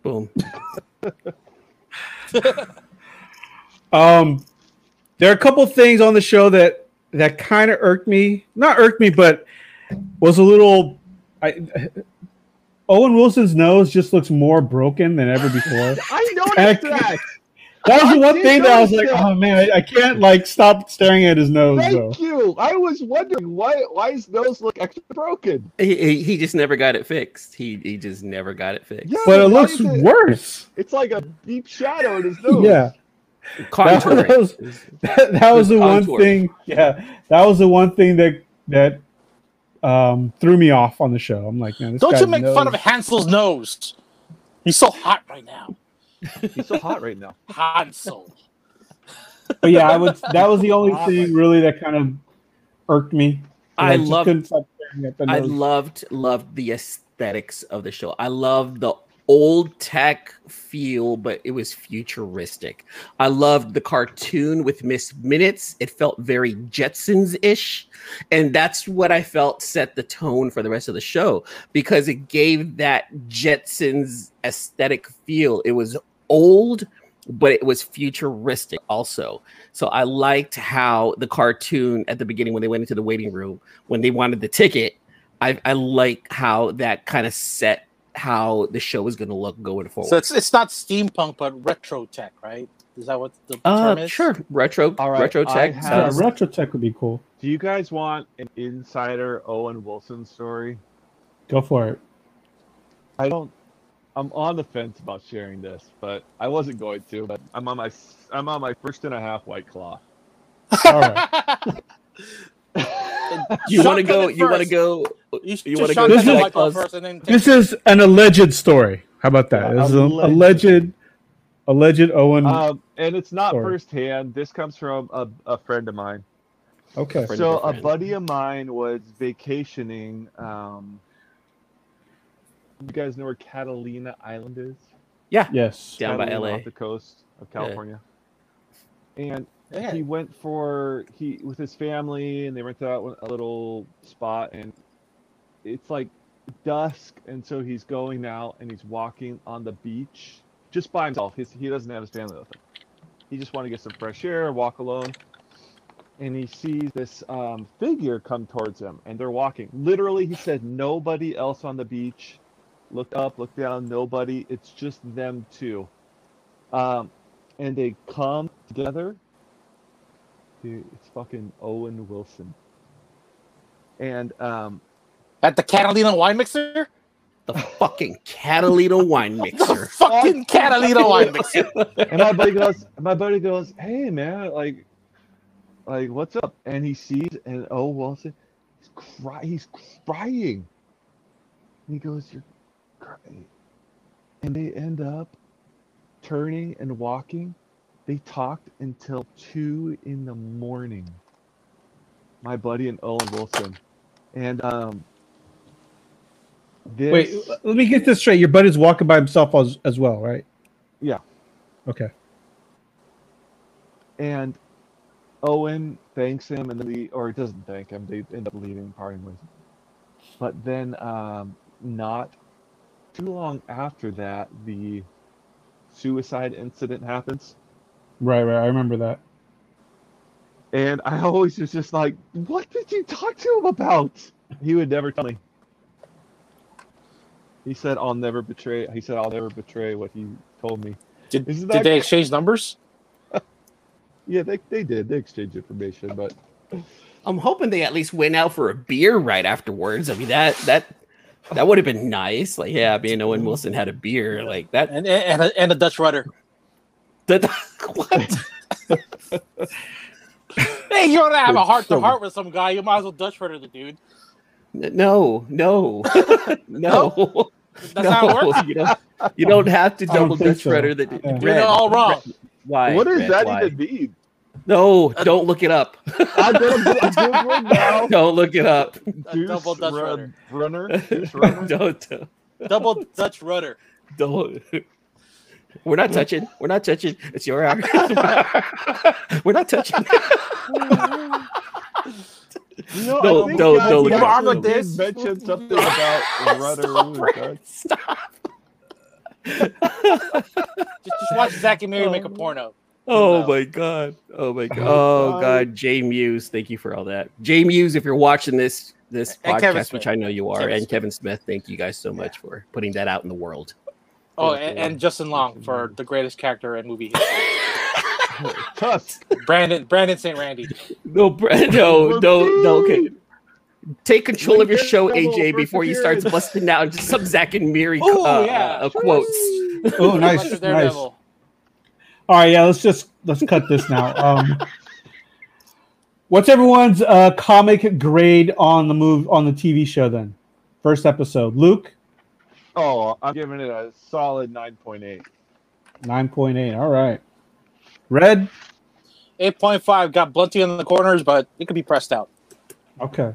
Boom. <laughs> Um, there are a couple things on the show that that kind of irked me. Not irked me, but was a little. I, Owen Wilson's nose just looks more broken than ever before. <laughs> I noticed Heck. that. That was the one thing that I was like, oh man, I, I can't like stop staring at his nose though. Thank you. I was wondering why why his nose look extra broken. He, he, he just never got it fixed. He he just never got it fixed. Yeah, But it looks it- worse. It's like a deep shadow in his nose. Yeah, that, Contouring. that was that, that was the Just one thing. Yeah, that was the one thing that that um, threw me off on the show. I'm like, man, this Don't you guy's make fun of Hansel's nose. He's so hot right now. He's so hot right now. <laughs> Hansel. But yeah, I would. That was the only <laughs> thing really that kind of irked me. I just love couldn't stop at the I loved loved the aesthetics of the show. I loved the old tech feel, but it was futuristic. I loved the cartoon with Miss Minutes. It felt very Jetsons ish, and that's what I felt set the tone for the rest of the show because it gave that Jetsons aesthetic feel. It was old. But it was futuristic also. So I liked how the cartoon at the beginning, when they went into the waiting room, when they wanted the ticket, I, I like how that kind of set how the show is going to look going forward. So it's it's not steampunk, but retro tech, right? Is that what the uh, term is? sure, retro, All right, retro tech. have- yeah, sounds- retro tech would be cool. Do you guys want an insider Owen Wilson story? Go for it. I don't. I'm on the fence about sharing this, but I wasn't going to. But I'm on my I'm on my first and a half white claw. All right. <laughs> You want to go? You want to go? You, You wanna go shotgun to the like white claw us? first and then take This is an alleged story. How about that? Yeah, This is a alleged. alleged, alleged Owen. Um, and it's not Sorry. firsthand. This comes from a, a friend of mine. okay. friend So a a buddy of mine was vacationing. Um, you guys know where Catalina Island is? Yeah. Yes. Down by LA. off the coast of California. And Yeah. he went for he with his family, and they rented out a little spot, and it's like dusk, and so he's going out and he's walking on the beach just by himself. His, he doesn't have his family with him. He just wanted to get some fresh air, walk alone, and he sees this um, figure come towards him, and they're walking. Literally, he said nobody else on the beach. Look up, look down, nobody. It's just them two. Um, and they come together. Dude, it's fucking Owen Wilson. And um, At the Catalina wine mixer? The fucking Catalina wine mixer. <laughs> The mixer. fucking Catalina <laughs> wine mixer. and my buddy goes, my buddy goes, hey man, like, like what's up? And he sees, and oh Wilson, he's cry, he's crying. And he goes, you're crying. And they end up turning and walking. They talked until two in the morning. My buddy and Owen Wilson, and um. This, Wait, let me get this straight. Your buddy's walking by himself as, as well, right? Yeah. Okay. And Owen thanks him, and then the or he doesn't thank him. They end up leaving, parting ways. But then, um, not too long after that, the suicide incident happens, Right, right. I remember that. and I always was just like, "What did you talk to him about?" He would never tell me. He said, "I'll never betray." He said, "I'll never betray what he told me." Did, Isn't did that- they exchange numbers? <laughs> Yeah, they they did. They exchanged information, but I'm hoping they at least went out for a beer right afterwards. I mean that that that would have been nice. Like, yeah, me and Owen Wilson had a beer. Like that. And and a, and a Dutch rudder. that <laughs> what? <laughs> Hey, you want to have a heart to heart with some guy? You might as well Dutch rudder the dude. No, <laughs> no, no. That's how it works. You don't, you don't have to double Dutch so. rudder the Yeah. You're all wrong. Why? what does that why? even mean? No, don't look it up. I'm gonna go- I'm Googling now. don't look it up. Deuce double Dutch run- rudder. runner. <laughs> Runner. don't, don't, Double Dutch rudder. don't. We're not touching. We're not touching. It's your hour. <laughs> We're not touching. <laughs> You know, I Don't- think don't- guys don't look at actually it. did This- mention something about rudder. Stop, and Red, Dutch. Stop. Just, just watch Zack and Miri make a porno. Oh No. my god. Oh my god. Oh, Oh God. god. Jay Mewes, thank you for all that. J Mewes, if you're watching this this And podcast, which I know you are, Kevin and Smith. Kevin Smith, thank you guys so much for putting that out in the world. Oh, and, and Justin Long for the greatest character in movie <laughs> history. Brandon Brandon St. Randy. No, Brad, <laughs> no, <laughs> no, no. Okay. Take control of your show, AJ, before he starts busting out just some Zack and Miri Oh, uh, yeah. uh, quotes. Oh, nice, Electric nice. Daredevil. All right, yeah. Let's just let's cut this now. Um, what's everyone's uh, comic grade on the move on the TV show? Then, first episode. Luke, Oh, I'm giving it a solid 9.8. nine point eight. All right. Red. 8.5 got blunty in the corners, but it could be pressed out. Okay.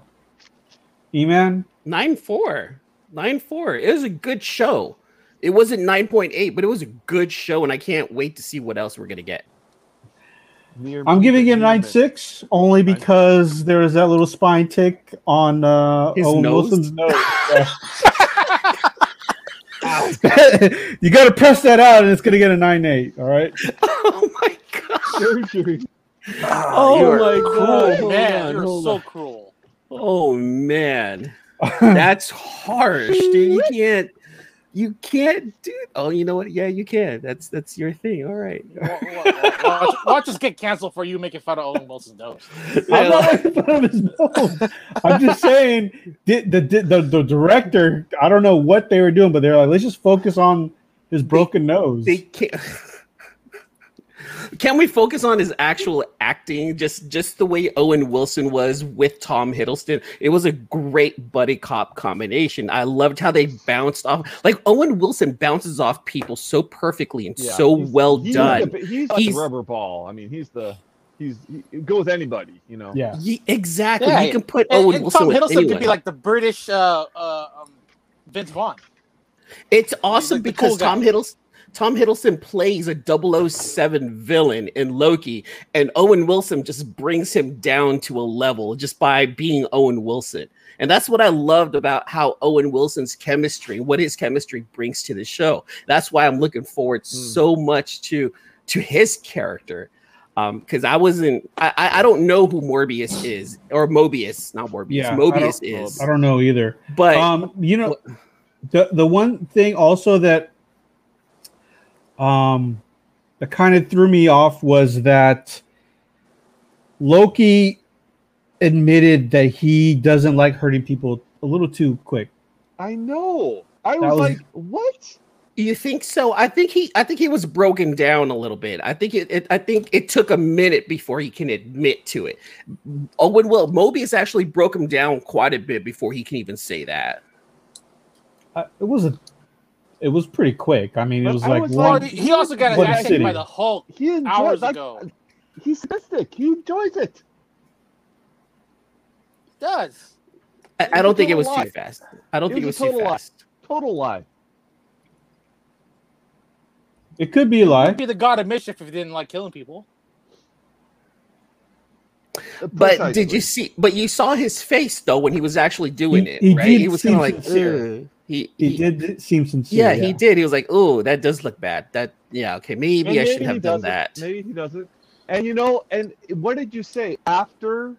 Eman. Nine four. Nine four. It was a good show. It wasn't nine point eight, but it was a good show, and I can't wait to see what else we're gonna get. Near I'm giving it a near nine six only because there is that little spine tick on uh, His Owen nose? Wilson's nose. <laughs> <laughs> you got to press that out, and it's gonna get a nine eight. All right. <laughs> Oh my god. Surgery. Oh you are my cruel, God, hold man, on, you're so on. cruel. Oh man. That's harsh, dude. You can't You can't do it. Oh, you know what? Yeah, you can. That's that's your thing. All right. Wa- wa- Watch, watch us get canceled for you making fun of Owen Wilson's nose. <laughs> I'm not making fun of his nose. I'm just saying the, the the the director. I don't know what they were doing, but they're like, let's just focus on his broken nose. They can't. <laughs> Can we focus on his actual acting? Just just the way Owen Wilson was with Tom Hiddleston. It was a great buddy cop combination. I loved how they bounced off. Like Owen Wilson bounces off people so perfectly and Yeah, so he's- well he's done. the- he's, like He's- the rubber ball. I mean, he's the he's he, go with anybody. You know. yeah, Ye- exactly. Yeah, you can put And, Owen and Wilson Tom Hiddleston anyone. could be like the British uh, uh, um, Vince Vaughn. It's awesome like because cool. Tom Hiddleston Tom Hiddleston plays a 007 villain in Loki, and Owen Wilson just brings him down to a level just by being Owen Wilson. And that's what I loved about how Owen Wilson's chemistry, what his chemistry brings to the show. That's why I'm looking forward so much to to his character. Um, because I wasn't, I, I I don't know who Morbius is or Mobius, not Morbius. Yeah, Mobius don't- is, I don't know either. but um, you know, the the one thing also that um that kind of threw me off was that Loki admitted that he doesn't like hurting people a little too quick. I know. I That was, was- like, what? You think so? I think he I think he was broken down a little bit. I think it, it I think it took a minute before he can admit to it. Owen Will Mobius actually broke him down quite a bit before he can even say that. Uh, it was a, it was pretty quick. I mean, it was I like was one. like- he also got his What ass city? kicked by the Hulk He enjoys hours like, ago. He's sadistic. He enjoys it. He does. I, I don't think it was lie. too fast. I don't It think it was was too total lie. fast. Total lie. it could be a lie. He'd be the god of mischief if he didn't like killing people. But did you see? But you saw his face though when he was actually doing He- it, he right? did He was kind of like, sincere. "Ugh." He, He he- did seem sincere. yeah, he did. He was like, "Oh, that does look bad." That, yeah, okay, maybe And I should have done that. Maybe he doesn't. And you know, and what did you say after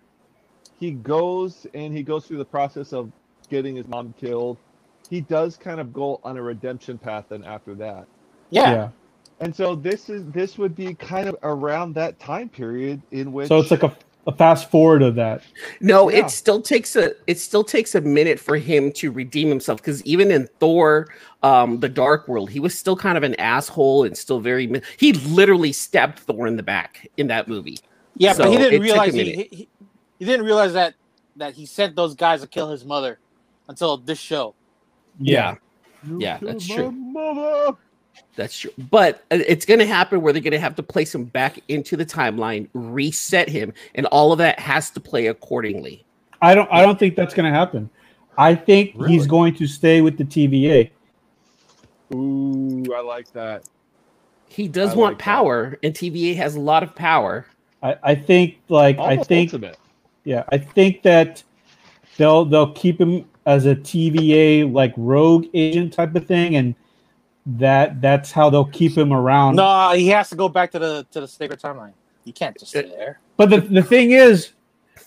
he goes and he goes through the process of getting his mom killed? He does kind of go on a redemption path then after that. Yeah. Yeah. And so this is this would be kind of around that time period in which So it's like a, a fast forward of that. No, Yeah. it still takes a it still takes a minute for him to redeem himself because even in Thor, um, the Dark World, he was still kind of an asshole and still very. He literally stabbed Thor in the back in that movie. Yeah, but he didn't realize he, he, he didn't realize that that he sent those guys to kill his mother until this show. Yeah, You yeah, that's my true. Mother. That's true. But uh, it's going to happen where they're going to have to place him back into the timeline, reset him, and all of that has to play accordingly. I don't. I don't think that's going to happen. I think Really? he's going to stay with the TVA. Ooh, I like that. He does I want like that. power, and TVA has a lot of power. I, I think like I think ultimate. yeah I think that they'll they'll keep him as a TVA like rogue agent type of thing, and that that's how they'll keep him around. No, he has to go back to the to the sacred timeline. You can't just stay there. But the, the thing is,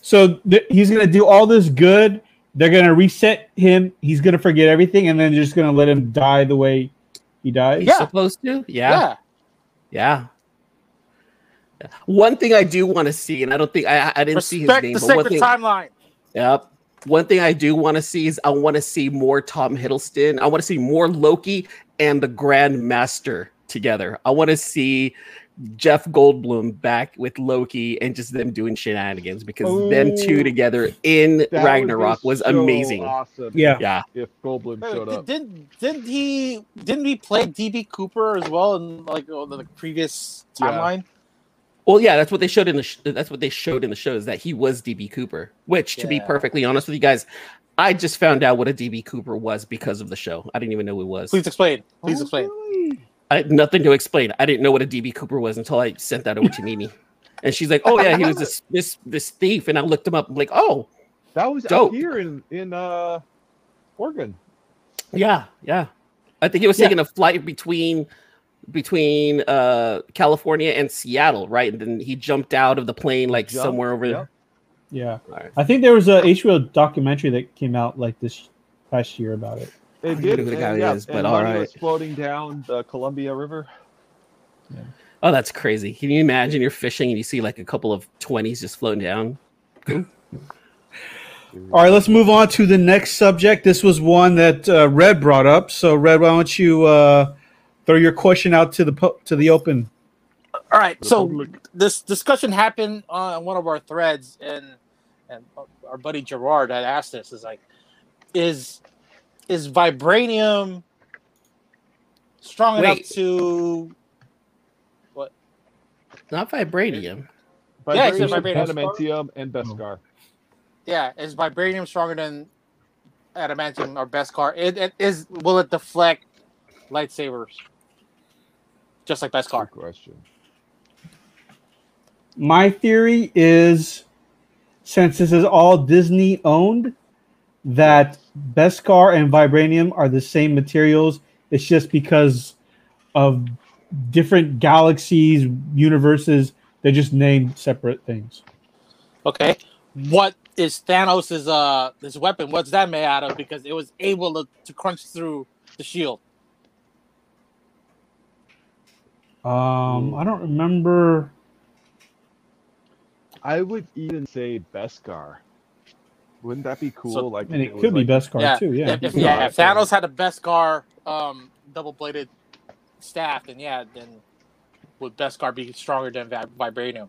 so th- he's going to do all this good. They're going to reset him. He's going to forget everything, and then they're just going to let him die the way he dies. Yeah. Supposed to, Yeah. Yeah. One thing I do want to see, and I don't think I, I didn't see his Respect name, the but one sacred thing, timeline. yep. One thing I do want to see is I want to see more Tom Hiddleston. I want to see more Loki and the Grand Master together. I want to see Jeff Goldblum back with Loki and just them doing shenanigans because them two together in That would be Ragnarok was so amazing. Awesome. Yeah. Yeah. If Goldblum showed up. didn't didn't he didn't he play DB Cooper as well in like oh, the previous Yeah. timeline? Well, yeah, that's what they showed in the sh- that's what they showed in the show is that he was DB Cooper. Which, to be perfectly honest with you guys, I just found out what a DB Cooper was because of the show. I didn't even know who it was. Please explain. Please Oh, explain. really? I had nothing to explain. I didn't know what a DB Cooper was until I sent that over to Mimi, and she's like, "Oh yeah, he was this this this thief," and I looked him up. I'm like, "Oh That was Dope. out here in in uh Oregon. yeah, yeah." I think he was Yeah. taking a flight between between uh California and Seattle, right? And then he jumped out of the plane like Jumped, somewhere over yep. There. Yeah. Alright. I think there was a HBO documentary that came out like this past year about it. It don't did, know who the guy yeah, is, but and all was floating down the Columbia River. Yeah. Oh, that's crazy. Can you imagine you're fishing and you see like a couple of 20s just floating down? All right, let's move on to the next subject. This was one that uh, Red brought up. So, Red, why don't you uh, throw your question out to the po- to the open? All right, so this discussion happened on one of our threads, and and our buddy Gerard had asked us is like, is is vibranium strong enough to what? Not vibranium. Yeah, it's Vibranium, vibranium. adamantium, and Beskar. Oh. Yeah, is vibranium stronger than adamantium or Beskar? It, it is. Will it deflect lightsabers? Just like Beskar. Good question. My theory is, since this is all Disney owned, that Beskar and Vibranium are the same materials. It's just because of different galaxies, universes. They just named separate things. Okay. What is Thanos' uh his weapon? What's that made out of? Because it was able to, to crunch through the shield. Um, I don't remember. I would even say Beskar. Wouldn't that be cool? So- like, and mean, if it was could be like- Beskar yeah, too. Yeah. If, if- Yeah, yeah, if. Thanos had a Beskar um double bladed staff, then yeah, then would Beskar be stronger than vibranium?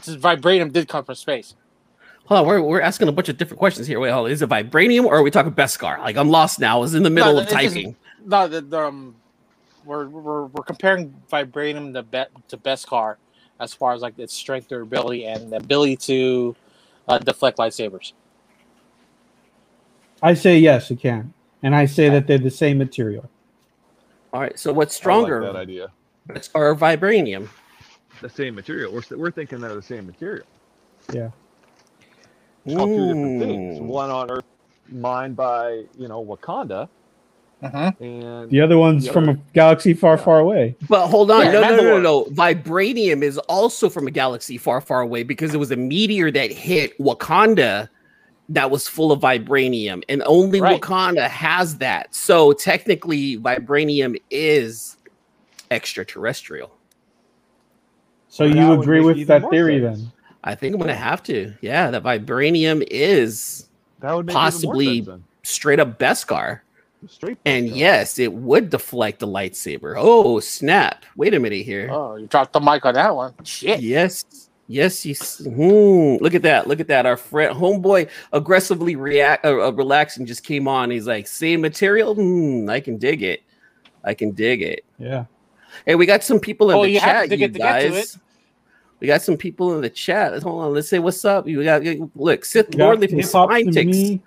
Since vibranium did come from space. Hold on, we're, we're asking a bunch of different questions here. Wait, hold on. Is it vibranium or are we talking Beskar? Like, I'm lost now. I was in the middle of it's just- typing. No, the, the, um, we're, we're we're comparing vibranium to be, to Beskar as far as like its strength, durability, and the ability to uh, deflect lightsabers. I say yes, it can, and I say that they're the same material. All right, so what's I like stronger? that idea. Beskar or vibranium? The same material. We're, we're thinking they're the same material. Yeah. Called two different things. One on Earth, mined by you know Wakanda, Mm-hmm. and The other one's The from other- a galaxy far, Yeah. far away. But hold on, Yeah, no, no, no, no, no. Vibranium is also from a galaxy far, far away because it was a meteor that hit Wakanda that was full of vibranium, and only Right. Wakanda has that. So technically, vibranium is extraterrestrial. So Well, that you agree with that theory sense. then? I think I'm gonna have to. Yeah, that vibranium is that would make Possibly- sense straight up Beskar. Then. straight. And Beskar. yes, it would deflect the lightsaber. Oh, snap. Wait a minute here. Oh, you dropped the mic on that one. Shit. Yes. Yes, you. s- Hmm, look at that. Look at that. Our friend, homeboy, aggressively react, uh, uh, relaxing, just came on. He's like, same material. Hmm, I can dig it. I can dig it. Yeah. Hey, we got some people in Oh, the you chat, you get to get to guys. We got some people in the chat. Hold on. Let's say what's up. You got look, Sith We Lordly from hip-hop Spine Ticks me.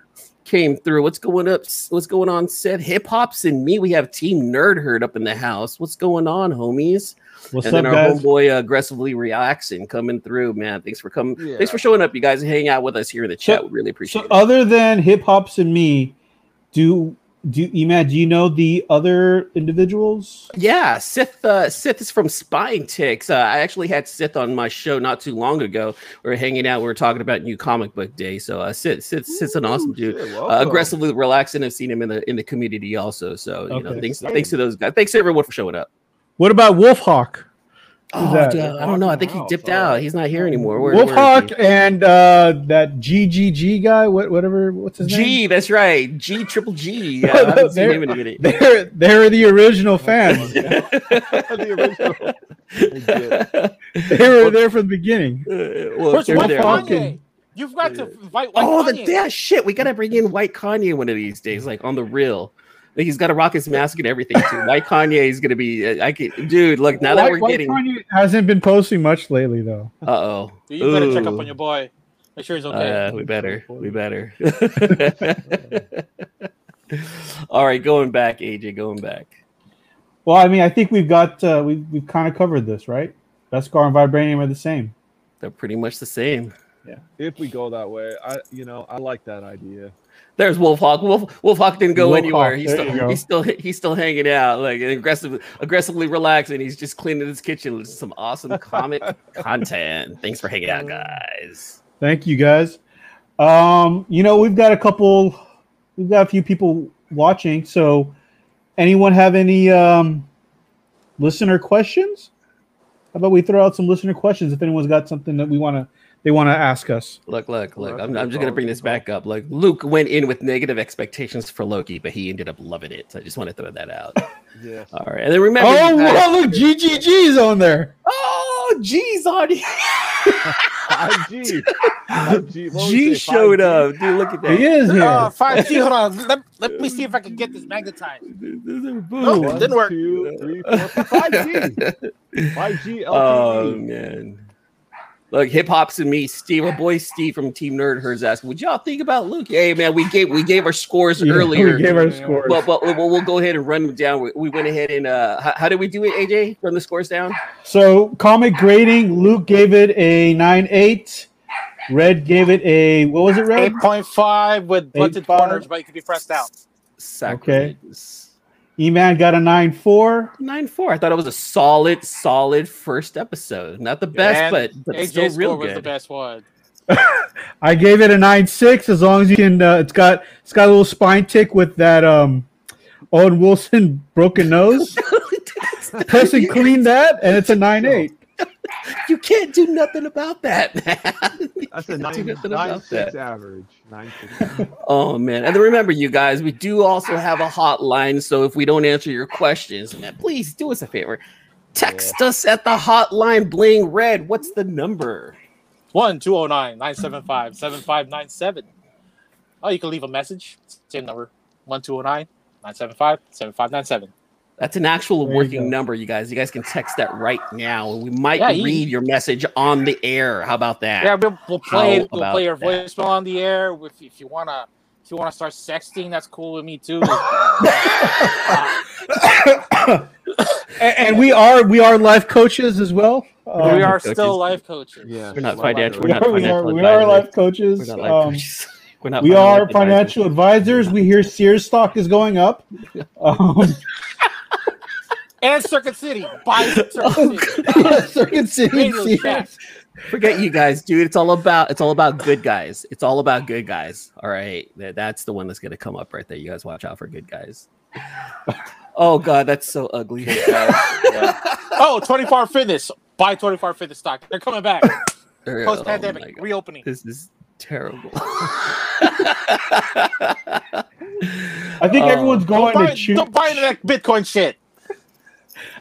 Came through. What's going up? What's going on, Seth? Hip Hops and me. We have Team Nerd Herd up in the house. What's going on, homies? What's and up, then our guys? homeboy uh, aggressively reacting coming through, man. Thanks for coming. Yeah. Thanks for showing up, you guys, and hanging out with us here in the chat. So- we really appreciate So it. other than hip hops and me, do do you, Emad, do you know the other individuals? Yeah, Sith. Uh, Sith is from Spine Ticks. Uh, I actually had Sith on my show not too long ago. We were hanging out. We were talking about New Comic Book Day. So uh, Sith, Sith, Sith's an awesome Ooh, dude. shit, Uh, aggressively relaxing. I've seen him in the in the community also. So you know, thanks thanks to those guys. Thanks to everyone for showing up. What about Wolfhawk? Oh, that? dude, I don't know. I think he dipped sorry. out. He's not here anymore. Where, where is Wolfhawk and uh, that GGG guy, what whatever, what's he? his name? G, that's right. G triple G. <laughs> Yeah, I haven't seen him in a minute. They're they're the original fans. <laughs> <laughs> the original. they were there from the beginning. Uh, well, Where's they're White there. Wolfhawk Kanye? You've got to invite White Kanye. Oh, the Kanye. yeah, shit. We gotta bring in White Kanye one of these days, like on the real. Like, he's got to rock his mask and everything too. Why Kanye is gonna be. uh, I can, dude. Look, now that we're White getting. Kanye hasn't been posting much lately, though. <laughs> Uh oh. Dude, you better check up on your boy. Make sure he's okay. Uh, we better. We better. <laughs> All right, going back, AJ. Going back. Well, I mean, I think we've got uh, we we've kind of covered this, right? Beskar and Vibranium are the same. They're pretty much the same. Yeah. If we go that way, I you know I like that idea. There's Wolfhawk. Wolf Wolfhawk didn't go Wolfhawk, anywhere. He's still go. he's still he's still hanging out, like aggressively aggressively relaxing. He's just cleaning his kitchen with some awesome comic <laughs> content. Thanks for hanging out, guys. Thank you, guys. Um, you know, we've got a couple, we've got a few people watching. So, anyone have any um, listener questions? How about we throw out some listener questions if anyone's got something that we want to they want to ask us. Look, look, look. I'm, a I'm just gonna bring this back up. Like Luke went in with negative expectations for Loki, but he ended up loving it. So I just want to throw that out. <laughs> Yes. All right, and then remember. Oh, guys- wow, look, GGG's on there. oh, geez, on you. 5G. 5G. What G say, showed 5G? up, dude. Look at that. He that. is here. Uh, five G. Hold on. Let, let me see if I can get this magnetized. Boom. Nope. One, didn't work. two, three, four, five. 5G. 5G <laughs> Oh man. Look, hip hop's and me, Steve, our boy Steve from Team Nerd Herds asking, "Would y'all think about Luke?" Hey, man, we gave we gave our scores Yeah, earlier, We gave our scores. but but we'll, we'll go ahead and run them down. We, we went ahead and uh, how, how did we do it, AJ? Run the scores down. So comic grading, Luke gave it a nine eight. Red gave it a what was it? Red. Eight point five with blunted 8.5. corners, but it could be pressed out. Sacrilegious. E Man got a nine four. Nine four. I thought it was a solid, solid first episode. Not the best, And but but AJ's still real score was the best one. <laughs> I gave it a nine six. As long as you can, uh, it's got it's got a little spine tick with that um Owen Wilson <laughs> broken nose. <laughs> Person and clean that, and it's a nine eight. <laughs> you can't do nothing about that, man. <laughs> That's a nine, nine six that. Nine. <laughs> Average. oh man! And then remember, you guys, we do also have a hotline. So if we don't answer your questions, man, please do us a favor. Text yeah. us at the hotline bling red. What's the number? 1 975 7597. Oh, you can leave a message. Same number 1 975 7597. That's an actual There working go. number, you guys. You guys can text that right now. We might Yeah, you- read your message on the air. How about that? Yeah, we'll, we'll play. How We'll play your that? voicemail on the air. If, if you wanna, if you wanna start sexting, that's cool with me too. <laughs> and, and we are we are life coaches as well. we Um, are coaches. still life coaches. Yeah. We're not financial- we we're not are, we are, financial we are advisors. life coaches. We're not life Um, coaches. <laughs> We're not we financial are advisors. advisors. We hear Sears stock is going up. <laughs> Um, And Circuit City. Buy <laughs> oh, <laughs> Circuit City. Circuit City Radio Sears. Shack. Forget you guys, dude. It's all about it's all about good guys. It's all about good guys. All right. That's the one that's gonna come up right there. You guys watch out for good guys. Oh god, that's so ugly. Oh, 24 Hour Fitness. Buy 24 Fitness stock. They're coming back. <laughs> Oh Post my pandemic. God. reopening. This is terrible. I think Oh. everyone's Don't going buy, to choose. don't buy into that Bitcoin shit.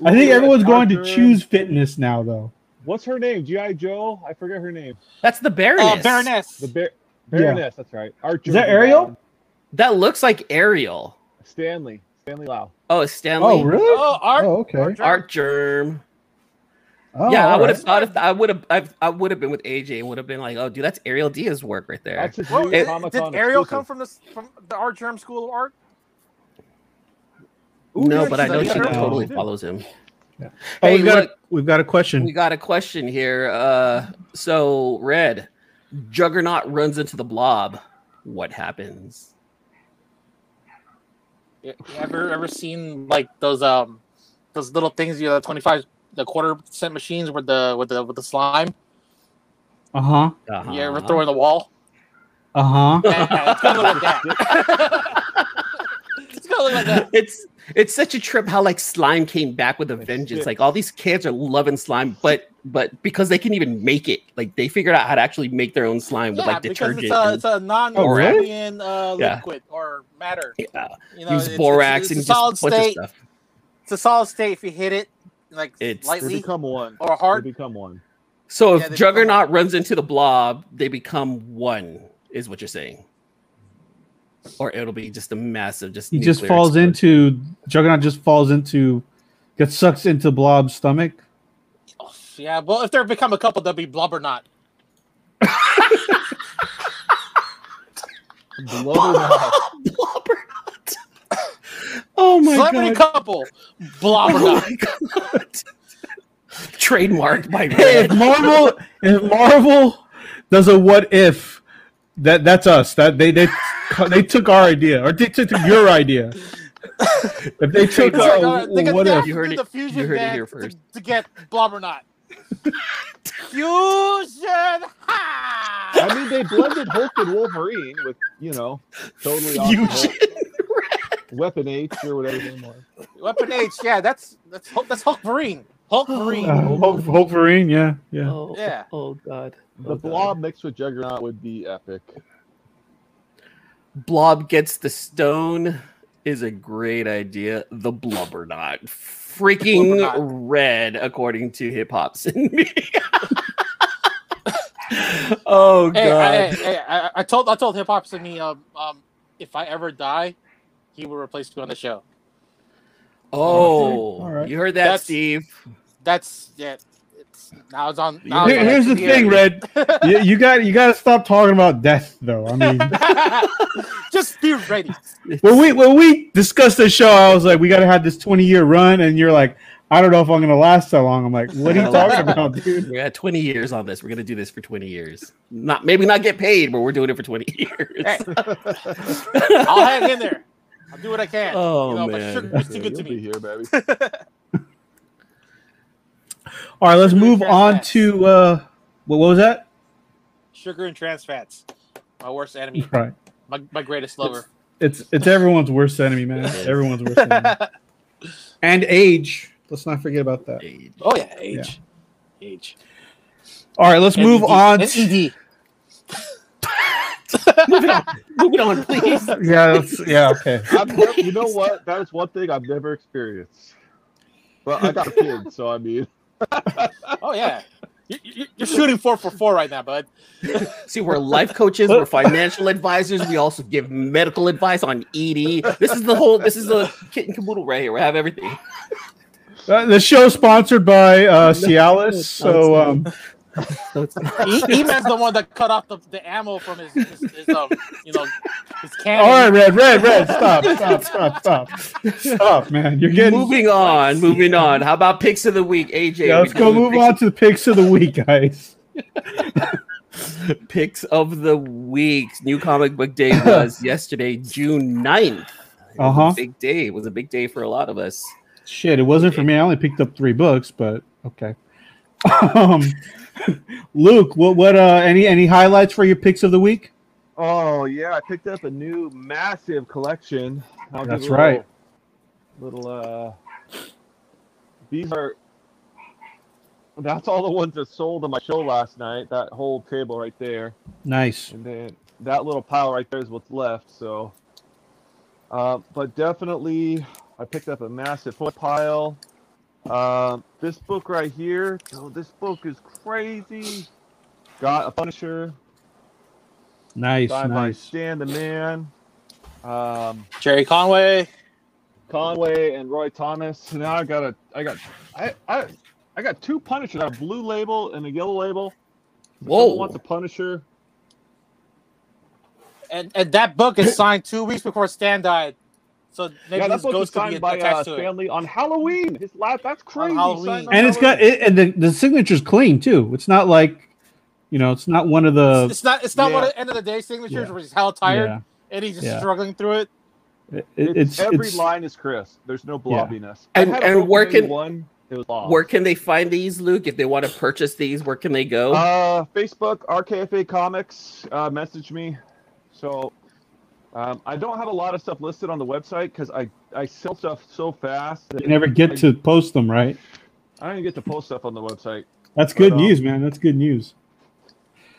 I think everyone's going to choose fitness now, though. What's her name? GI Joe. I forget her name. That's the Baroness. Uh, Baroness. The Bar- Baroness. That's right. Archer. Is that Ariel? That looks like Ariel. Stanley. Stanley Lau. Oh, Stanley. Oh, really? Oh, Art. Oh, okay. Art Germ. Oh, yeah, I would have right. thought if I would have I, I would have been with AJ and would have been like, oh, dude, that's Ariel Diaz work right there. That's his Well, new did Ariel exclusive. come from the from the Artgerm School of Art? Ooh, no, but I know she leader. leader. totally follows him. Oh, Hey, we've got look, a, we've got a question. we got a question here. Uh, so Red, Juggernaut runs into the Blob. What happens? You you ever ever seen like those um those little things you know, the twenty five the quarter cent machines with the with the with the slime? Uh huh. Uh-huh. You ever throw in the wall? Uh huh. It's gonna like that. <laughs> it's like that. it's it's such a trip how like slime came back with a vengeance. Like all these kids are loving slime, but but because they can even make it, like they figured out how to actually make their own slime with like because detergent. it's a, and- it's a non Oh, really? Arabian uh, Yeah. liquid or matter. yeah, You know, use it's- borax it's, it's, and a solid just a bunch of state. stuff. It's a solid state if you hit it like It's- They lightly become one. or They hard. become one. So if they become Juggernaut runs into the blob, they become one, is what you're saying. Or it'll be just a massive just He just falls explosion. into Juggernaut. Just falls into, gets sucked into Blob's stomach. Oh, yeah, well, if they become a couple, they'll be blubber not. Blubber not. Blobberknot. oh my Celebrity god. couple, blubber Oh not. my god. <laughs> Trademarked by Hey, if Marvel, if Marvel does a what if, that that's us. That they they they took our idea or they took your idea. if they took It's our like, uh, they what if? You heard it- the fusion you heard it here first. To, get blubber not. fusion. Ha! I mean, they blended Hulk and Wolverine with, you know, totally awesome Fusion. Weapon H or whatever his name was. Weapon H, yeah, that's that's Hulk, that's Hulkverine. Hulk Marine. Uh, Hulk, Hulkverine, yeah, yeah. Oh, Yeah. Oh God. The God. Blob mixed with Juggernaut would be epic. Blob gets the stone is a great idea. The blubber not freaking Blubberknot. red, according to hip hop's <laughs> and me. oh Hey, god. I, hey, hey, I, I told I told Hip Hop to me um, um if I ever die, he will replace me on the show. oh, All right. you heard that, That's- Steve? That's yeah. It's now it's on. Now Here- it's on here's the the thing. Red. <laughs> you, you got you got to stop talking about death, though. I mean, <laughs> Just be ready. when we when we discussed the show, I was like, we got to have this 20 year run, and you're like, I don't know if I'm gonna last so long. I'm like, what are you talking <laughs> about, dude? We got 20 years on this. We're gonna do this for 20 years. Not maybe not get paid, but we're doing it for 20 years. Hey, I'll hang in there. I'll do what I can. Oh, you know, man. But sugar, it's too good to be here, baby. All right, let's Sugar move on fats. to uh, what, what was that? Sugar and trans fats. My worst enemy. Right. My, my greatest lover. It's it's everyone's worst enemy, man. Everyone's worst enemy. <laughs> And age. Let's not forget about that. oh yeah, age. Age. All right, let's move NED. on. NED. <laughs> moving on. Moving on, please. <laughs> yeah, that's, yeah, okay. Never, you know what? That is one thing I've never experienced. Well, I got kids, so I mean, Oh yeah. You- you- You're shooting four for four right now, bud. <laughs> See, we're life coaches, we're financial advisors. We also give medical advice on ED. This is the whole. This is the kit and caboodle right here. We have everything. Uh, the show sponsored by uh, Cialis. So um, E- <laughs> Eman's the one that cut off the, the ammo from his, his, his um, you know, his cannon. all right, red, red, red. Stop, <laughs> stop, stop, stop, stop, man. You're getting. moving on. Moving on. How about picks of the week, AJ? Yeah, let's we go move picks- on to the picks of the week, guys. <laughs> Picks of the week. New comic book day was yesterday, June 9th. Uh-huh. Big day. It was a big day for a lot of us. Shit, it wasn't for me. I only picked up three books, but okay. Um, Luke, what what uh any any highlights for your picks of the week? oh yeah, I picked up a new massive collection. I'll That's little- right. Little uh, these are. That's all the ones that sold on my show last night. That whole table right there. Nice. and then that little pile right there is what's left. So, uh, but definitely, I picked up a massive foot pile. Um, this book right here, oh, this book is crazy. Got a Punisher, Nice, signed by nice. Stan the Man, um, Gerry Conway. Conway, and Roy Thomas. Now I got a, I got, I, I, I got two Punishers. I got a blue label and a yellow label. If Whoa. wants a Punisher? And, and that book is signed two weeks before Stan died. So maybe yeah, that book is ghost could be signed by uh, attached. Stan Lee on Halloween. His last, that's crazy. Halloween. And it's got it, and the, the signature's clean too. It's not like, you know, it's not one of the. It's not. It's not Yeah. one of the end of the day signatures Yeah. where he's hell tired Yeah, and he's just Yeah. struggling through it. it, It's, it's every it's line is Chris. There's no Yeah. blobbiness. And- I had a and where can- one? It. Where can they find these, Luke? If they want to purchase these, where can they go? Uh, Facebook, RKFA Comics, uh, message me. So, um, I don't have a lot of stuff listed on the website because I I sell stuff so fast. That you never get to post them, right? I don't even get to post stuff on the website. That's good But, um, news, man. That's good news.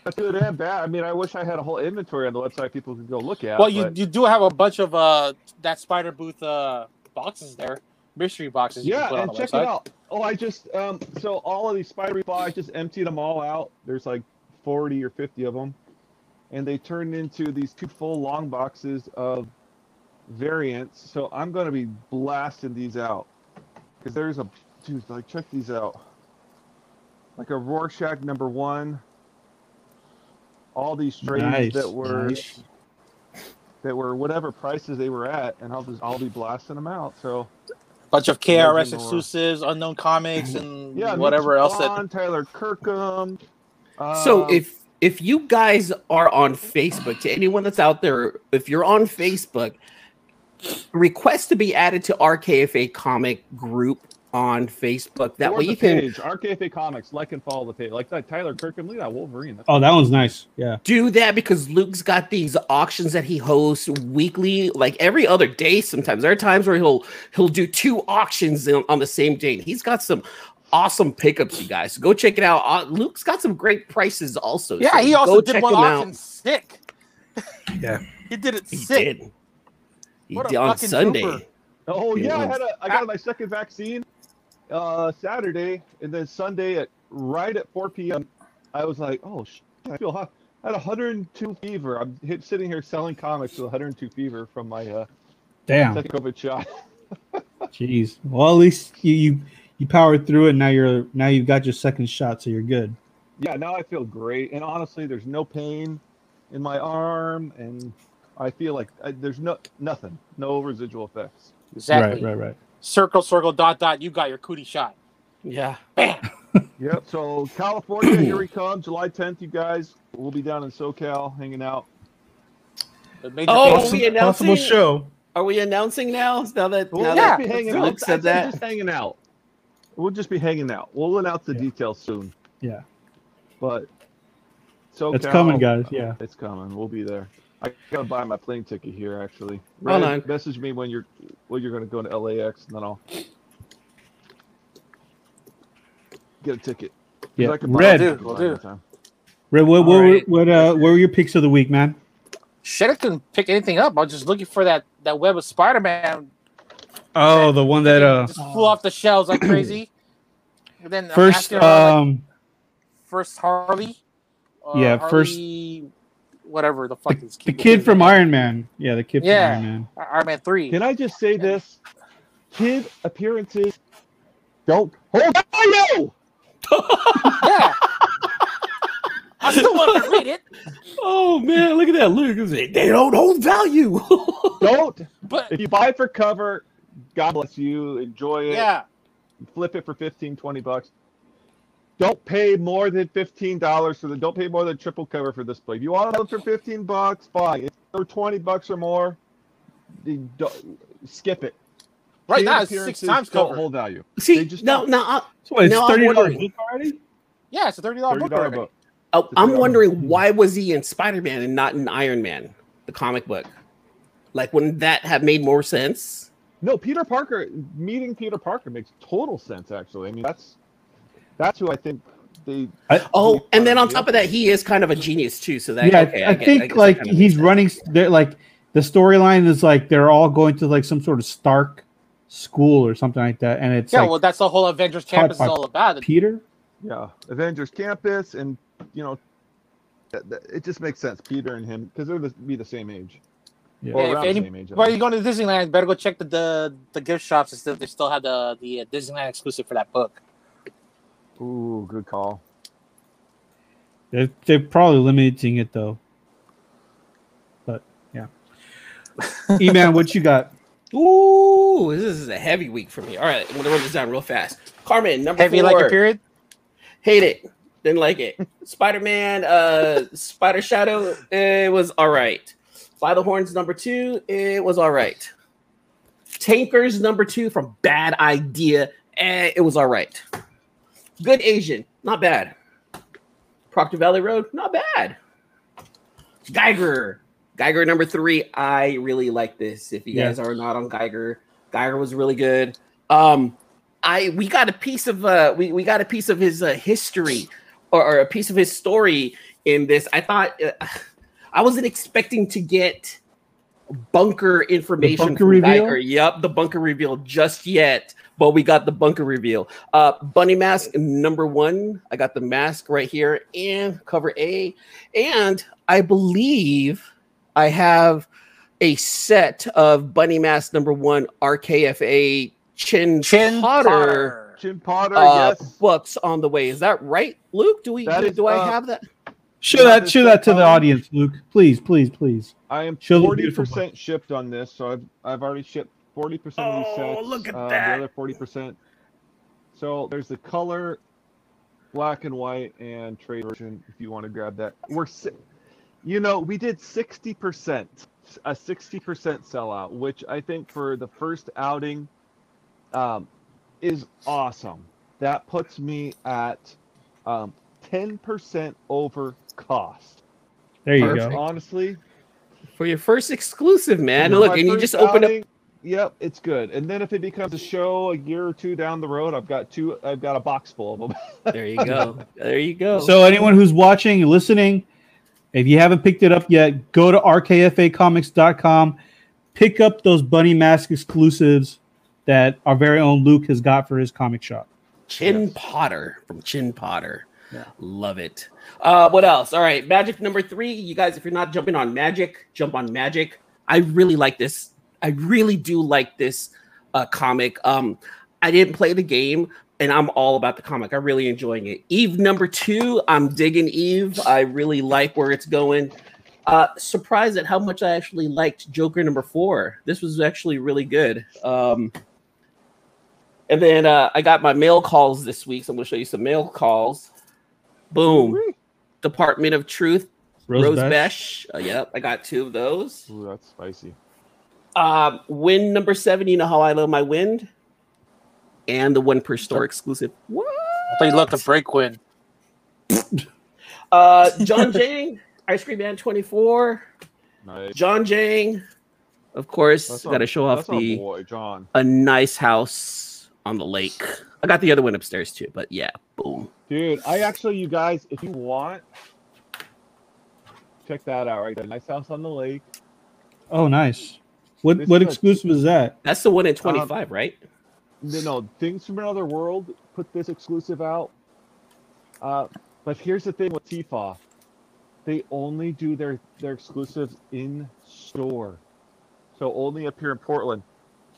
That's good and bad. I mean, I wish I had a whole inventory on the website people could go look at. well, you but- you do have a bunch of uh that spider booth uh boxes there, mystery boxes. You Yeah, can put on and the check website. it out. Oh, I just um so all of these spider box, I just emptied them all out. There's like 40 or 50 of them, and they turned into these two full long boxes of variants. So I'm gonna be blasting these out because there's a dude like check these out, like a Rorschach number one. All these strays Nice, that were nice. that were whatever prices they were at, and I'll just I'll be blasting them out. So. bunch of KRS exclusives, unknown comics, and yeah, whatever Mitch else that. Vaughn, Tyler Kirkham. so um, if if you guys are on Facebook, to anyone that's out there, if you're on Facebook, request to be added to RKFA comic group on Facebook. That Or way you can page, RKFA Comics. Like and follow the page. Like that Tyler Kirkham. Look at that Wolverine. That's Oh, that one's nice. Yeah. do that because Luke's got these auctions that he hosts weekly, like every other day. Sometimes there are times where he'll he'll do two auctions on, on the same day. And He's got some awesome pickups, you guys. Go check it out. Uh, Luke's got some great prices also. Yeah, so he go also did check one him auction out. sick. <laughs> Yeah. He did it He sick. did. He What a did on Sunday. trooper. Oh yeah, I had a I got my second vaccine uh Saturday and then Sunday at right at 4 p.m. I was like, oh shit, I feel hot. I had 102 fever. I'm hit, sitting here selling comics with 102 fever from my uh, Damn. second COVID shot. <laughs> Jeez. Well, at least you you, you powered through it. Now you're now you've got your second shot, so you're good. Yeah, now I feel great, and honestly, there's no pain in my arm, and I feel like I, there's no nothing, no residual effects. Exactly. Right. Right. Right. Circle, circle, dot, dot. You got your cootie shot. Yeah. Bam. Yep. So California, here we <clears throat> come, July 10th. You guys, we'll be down in SoCal hanging out. Major Oh, things- we announcing- Possible show. Are we announcing now? Now that We'll now yeah, just that be hanging out. said that. just hanging out. We'll just be hanging out. We'll announce the Yeah. details soon. Yeah. But so It's coming, guys. Yeah. It's coming. We'll be there. I gotta buy my plane ticket here. Actually, Hold Red, on. message me when you're when you're gonna go to LAX, and then I'll get a ticket. Yeah. I can buy Red. a Will ticket do, will do. Red. What what, Alright. what uh what were your picks of the week, man? Shit, I couldn't pick anything up. I was just looking for that that web of Spider Man. Oh, the one that uh just flew off the shelves like crazy. And then I'm first asking around, like, um first Harley. Uh, yeah, first- whatever the fuck is the kid from Iron Man. Yeah, the kid from Iron Man. Iron Man three. Can I just say this? Kid appearances don't hold value. <laughs> yeah. I still want to read it, Oh man, look at that! Luke, It's like, they don't hold value. <laughs> Don't. but If you buy it for cover, God bless you. Enjoy it. yeah, flip it for 15 20 bucks don't pay more than $15 for the don't pay more than triple cover for this play if you want it for 15 bucks fine if they're 20 bucks or more don't, skip it right now it's six appearances times don't cover. hold value See, They just no, don't. no, I, So what, it's No, I'm thirty dollars wondering- already? Yeah, it's a thirty dollar book. already. book I- It's a I'm good wondering why was he in Spider Man and not in Iron Man, the comic book? Like, wouldn't that have made more sense? No peter parker meeting peter parker makes total sense actually i mean that's that's who i think they Oh, and then on top of that, he is kind of a genius too. So that yeah, okay, I, get- think guess that like kind of he's running. They're like the storyline is like they're all going to like some sort of Stark school or something like that, and it's Yeah, like well, that's the whole Avengers campus is all about. Peter. yeah avengers campus and you know that- that- it just makes sense peter and him because they're the, be the same age Yeah. Or Yeah, if around any- the age I you're going to Disneyland, better go check the the, the gift shops and still they still have the the uh, Disneyland exclusive for that book. Ooh, good call. They're, they're probably limiting it though. But yeah. <laughs> E man, what you got? Ooh, this is a heavy week for me. All right, I'm gonna run this down real fast. Karmen, number Heavy four. like a period. Hate it. Didn't like it. Spider Man, uh, Spider Shadow, it was all right. By the Horns, number two, it was all right. Tankers, number two from Bad Idea, eh, it was all right. Good Asian, not bad. Proctor Valley Road, not bad. Geiger, Geiger number three, I really like this. If you Yeah. guys are not on Geiger, Geiger was really good. Um, I we got a piece of uh we, we got a piece of his uh, history or, or a piece of his story in this. I thought uh, I wasn't expecting to get bunker information bunker from reveal? Geiger. Yep, the bunker reveal just yet, but we got the bunker reveal. Uh, bunny mask number one. I got the mask right here and cover A, and I believe I have a set of bunny mask number one RKFA Chin Chin Potter, Potter. Jim Potter, uh, yes. books on the way. Is that right, Luke? Do we That do, is, do I uh, have that? Show that show that to the audience, Luke. Please, please, please. I am forty percent shipped on this, so I've I've already shipped forty percent of these sets. Oh, look at uh, that. The other forty percent. So there's the color, black and white, and trade version. If you want to grab that, we're, si- you know, we did sixty percent, a sixty percent sellout, which I think for the first outing, um, is awesome. That puts me at um, 10% over cost. There you Perfect. go. Honestly, For your first exclusive, man. Look, and you first just open up. Yep, it's good. And then if it becomes a show a year or two down the road, I've got two. I've got a box full of them. <laughs> There you go. There you go. So anyone who's watching, listening, if you haven't picked it up yet, go to rkfacomics.com, pick up those Bunny Mask exclusives that our very own Luke has got for his comic shop. Chin Yes. Potter from Chin Potter. Love it. Uh, what else? All right, Magic number three. You guys, if you're not jumping on Magic, jump on Magic. I really like this. I really do like this uh, comic. Um, I didn't play the game, and I'm all about the comic. I'm really enjoying it. Eve number two. I'm digging Eve. I really like where it's going. Uh, surprised at how much I actually liked Joker number four. This was actually really good. Um, and then uh, I got my mail calls this week, so I'm going to show you some mail calls. Boom. Department of Truth, Rose, Besch. Besch. Uh, yep, I got two of those. Ooh, that's spicy. Um, Wynd number seven. You know how I love my Wynd, and the one per store exclusive. What? I thought you loved the break win. <laughs> Uh, John <laughs> Giang, Ice Cream Man 24. Nice. John Giang, of course, That's got to our- show off the boy, John. a nice house on the lake. I got the other one upstairs too, but yeah, boom. Dude, I actually, you guys, if you want, check that out right there. Nice house on the lake. Oh, nice. What This what is a- exclusive is that? That's the one in 25, right? No, no, Things from Another World put this exclusive out. Uh, but here's the thing with Tifa. They only do their, their exclusives in store. So only up here in Portland.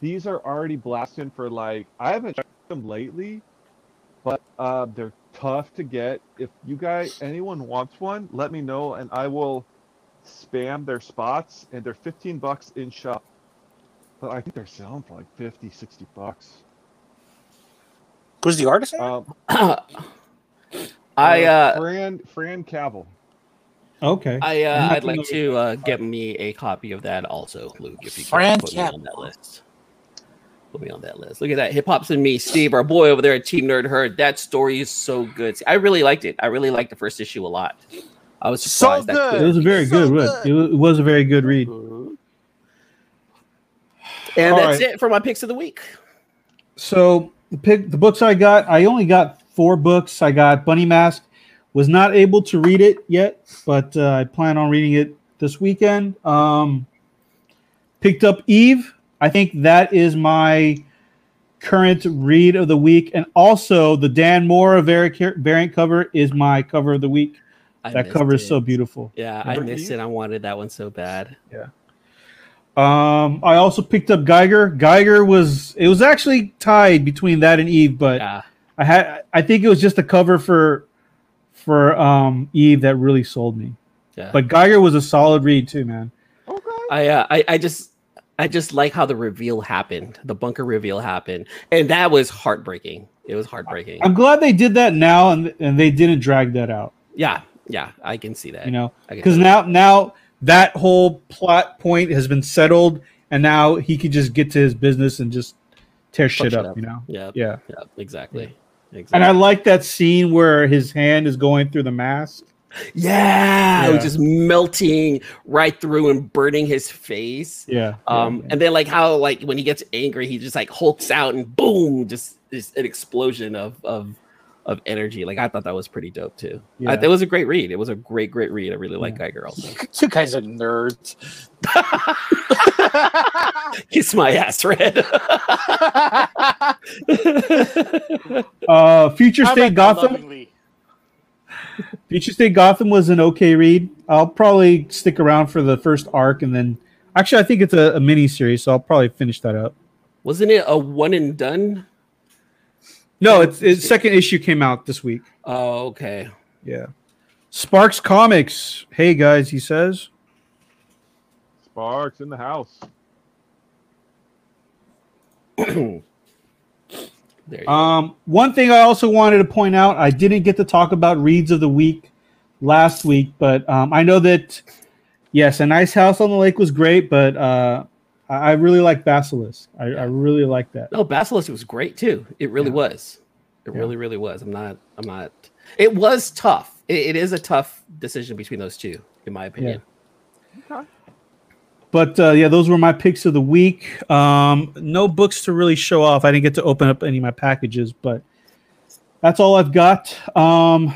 These are already blasting for like, I haven't checked them lately, but uh, they're tough to get. If you guys, anyone wants one, let me know and I will spam their spots and they're 15 bucks in shop. But I think they're selling for like 50, 60 bucks. Who's the artist? Um, <coughs> I uh, Fran Fran Cavill. Okay. I uh, I'm I'd like to uh, get me a copy of that also, Luke. If you can Fran put me on Cap- that list. Put me on that list. Look at that. Hip Hop's and me, Steve, our boy over there at Team Nerd Herd. That story is so good. See, I really liked it. I really liked the first issue a lot. I was So surprised. that good. it was a very So good, good. It was, it was a very good read. And All that's right. it for my picks of the week. So the pick the books I got, I only got four books. I got Bunny Mask. Was not able to read it yet, but uh, I plan on reading it this weekend. Um, picked up Eve. I think that is my current read of the week, and also the Dan Moore variant variant cover is my cover of the week. I that cover is so beautiful. Yeah, I missed Eve? it. I wanted that one so bad. Yeah. Um, I also picked up Geiger. Geiger was it was actually tied between that and Eve, but Yeah. I had I think it was just a cover for for um Eve that really sold me. Yeah. But Geiger was a solid read too, man. Okay. I, uh, I I just I just like how the reveal happened. The bunker reveal happened, and that was heartbreaking. It was heartbreaking. I'm glad they did that now and and they didn't drag that out, yeah, yeah, I can see that. you know, because now now that whole plot point has been settled, and now he could just get to his business and just tear shit up, up. you know. Yeah, yeah, yeah, exactly. Exactly. and I like that scene where his hand is going through the mask. Yeah, it was just melting right through and burning his face. Yeah, Um, yeah. and then like how like when he gets angry, he just like hulks out and boom, just is an explosion of of of energy. Like I thought that was pretty dope too. I, Yeah. it was a great read. It was a great, great read. I really like Guy also. <laughs> You guys are nerds. <laughs> Kiss my ass, Red. <laughs> uh, Future State about that Gotham. Lovingly? Future State Gotham was an okay read. I'll probably stick around for the first arc and then actually I think it's a, a mini series, so I'll probably finish that up. Wasn't it a one and done? No, it's, it's second issue came out this week. Oh, okay. Yeah. Sparks Comics. Hey guys, he says. Sparks in the house. <clears throat> there you go. Um, one thing I also wanted to point out, I didn't get to talk about reads of the week last week, but um, I know that yes, a nice house on the lake was great, but uh, I, I really like Basilisk. I, I really like that. No, Basilisk was great too. It really Yeah. was. It Yeah. really, really was. I'm not. I'm not. It was tough. It, it is a tough decision between those two, in my opinion. But uh, yeah, those were my picks of the week. Um, no books to really show off. I didn't get to open up any of my packages, but that's all I've got. Um,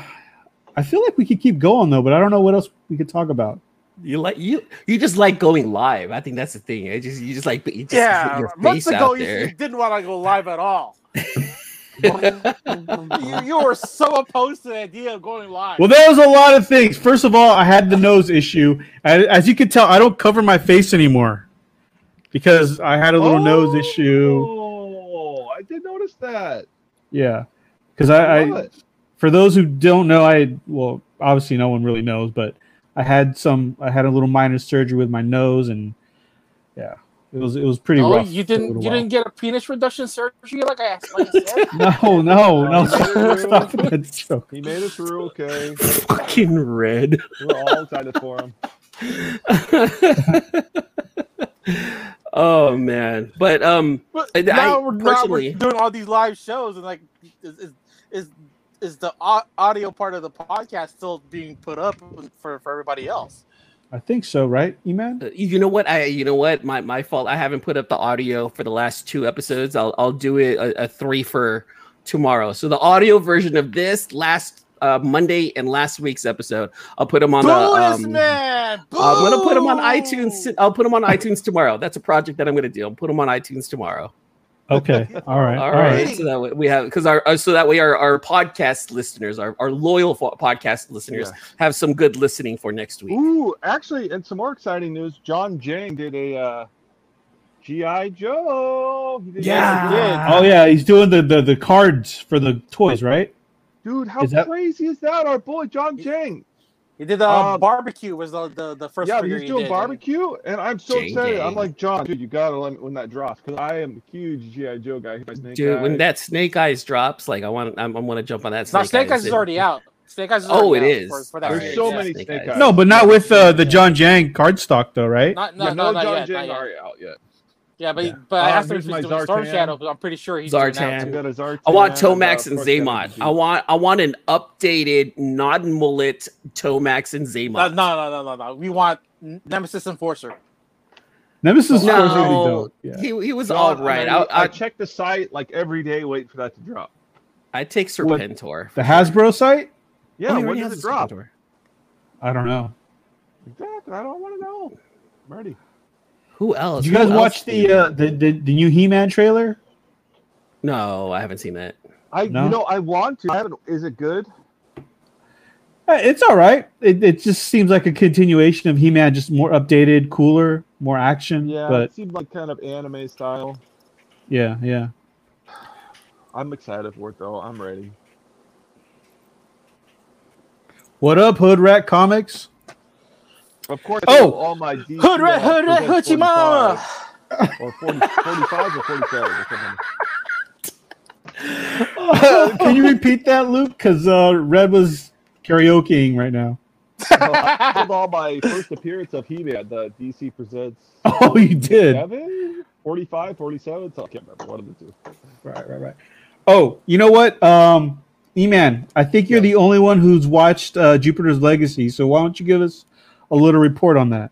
I feel like we could keep going though, but I don't know what else we could talk about. You like you. You just like going live. I think that's the thing. It just you just like you just Yeah, your months ago out you, there. you didn't want to go live at all. <laughs> <laughs> you, you were so opposed to the idea of going live. Well, there was a lot of things. First of all, I had the nose issue. I, as you can tell, I don't cover my face anymore because I had a little nose issue. Oh, I did notice that. Yeah, because I, I for those who don't know, I well, obviously no one really knows, but I had some. I had a little minor surgery with my nose, and yeah, it was it was pretty oh, rough. you didn't you while. didn't get a penis reduction surgery like I, like I. <laughs> No, no, no! Stop that joke. He made it through okay. <laughs> Fucking red. We're all excited for him. <laughs> oh man, but um, But I- now, I we're, now we're doing all these live shows and like is is is, is the audio part of the podcast still being put up for, for everybody else? I think so, right, Eman? Uh, you know what? I you know what? My my fault. I haven't put up the audio for the last two episodes. I'll i'll do it a, a three for tomorrow. So the audio version of this last uh monday and last week's episode i'll put them on the Bonus um, man. i'm gonna put them on itunes i'll put them on itunes tomorrow. That's a project that i'm gonna do. I'll put them on itunes tomorrow Okay, all right, all all right, right. so that way we have because our uh, so that way our, our podcast listeners our, our loyal fo- podcast listeners Yeah. have some good listening for next week Ooh, actually, and some more exciting news. John Giang did a uh, GI Joe. He Yeah. he did. Oh yeah, he's doing the, the the cards for the toys, right? dude, how Is that- crazy is that? Our boy John Giang. He did the uh, Um, barbecue was the the, the first Yeah, figure he's he doing did. barbecue, and I'm so Giang excited. Giang. I'm like, John, dude, you gotta let me when that drops because I am a huge GI Joe guy. He's my snake Dude, when that Snake Eyes drops, like I want, I'm, I want to jump on that. No, Snake Eyes is already out. Snake Eyes is Oh, already it out is. For, for that There's series, so yeah. many Snake snake Eyes. eyes. No, but not with uh, the John Giang card stock, though, right? Not, no, yeah, no, no, not John yet, Giang not yet. already out yet. Yeah, but Yeah. but I Uh, asked him if he's my doing Storm Shadow, but I'm pretty sure he's doing that I've too. Zartan. I want uh, Tomax and Frost Xamot. Deputy. I want, I want an updated non-mullet Tomax and No, Xamot. no, no, no, no, no. We want Nemesis Enforcer. Nemesis No. no. really. Yeah. He, he was John, all I'm. I. I, I, check the site like every day, waiting for that to drop. I take What? Serpentor. The Hasbro site? Yeah, Oh, when does it drop? Serpentor. I don't know. Exactly. I don't want to know. I'm ready. Who else? Did you guys else watch do you- the, uh, the the the new He-Man trailer? No, I haven't seen that. I No? you know I want to. I haven't. Is it good? Uh, It's all right. It, it just seems like a continuation of He-Man, just more updated, cooler, more action. Yeah, but it seemed like kind of anime style. yeah, yeah. I'm excited for it though. I'm ready. What up, Hood Rat Comics? Of course. Oh! all my DC Hood rat, uh, hood rat, presents hoochie mama. or 40, 45 or 47 or something. <laughs> Can you repeat that, Luke? Because uh, Red was karaokeing right now. So I did all my first appearance of He-Man, the DC presents <laughs> Oh, you did. 7, 45, 47. So I can't remember one of the two. Right, right, right. Oh, you know what? Um, Eman, I think you're Yeah. the only one who's watched uh, Jupiter's Legacy. So why don't you give us a little report on that?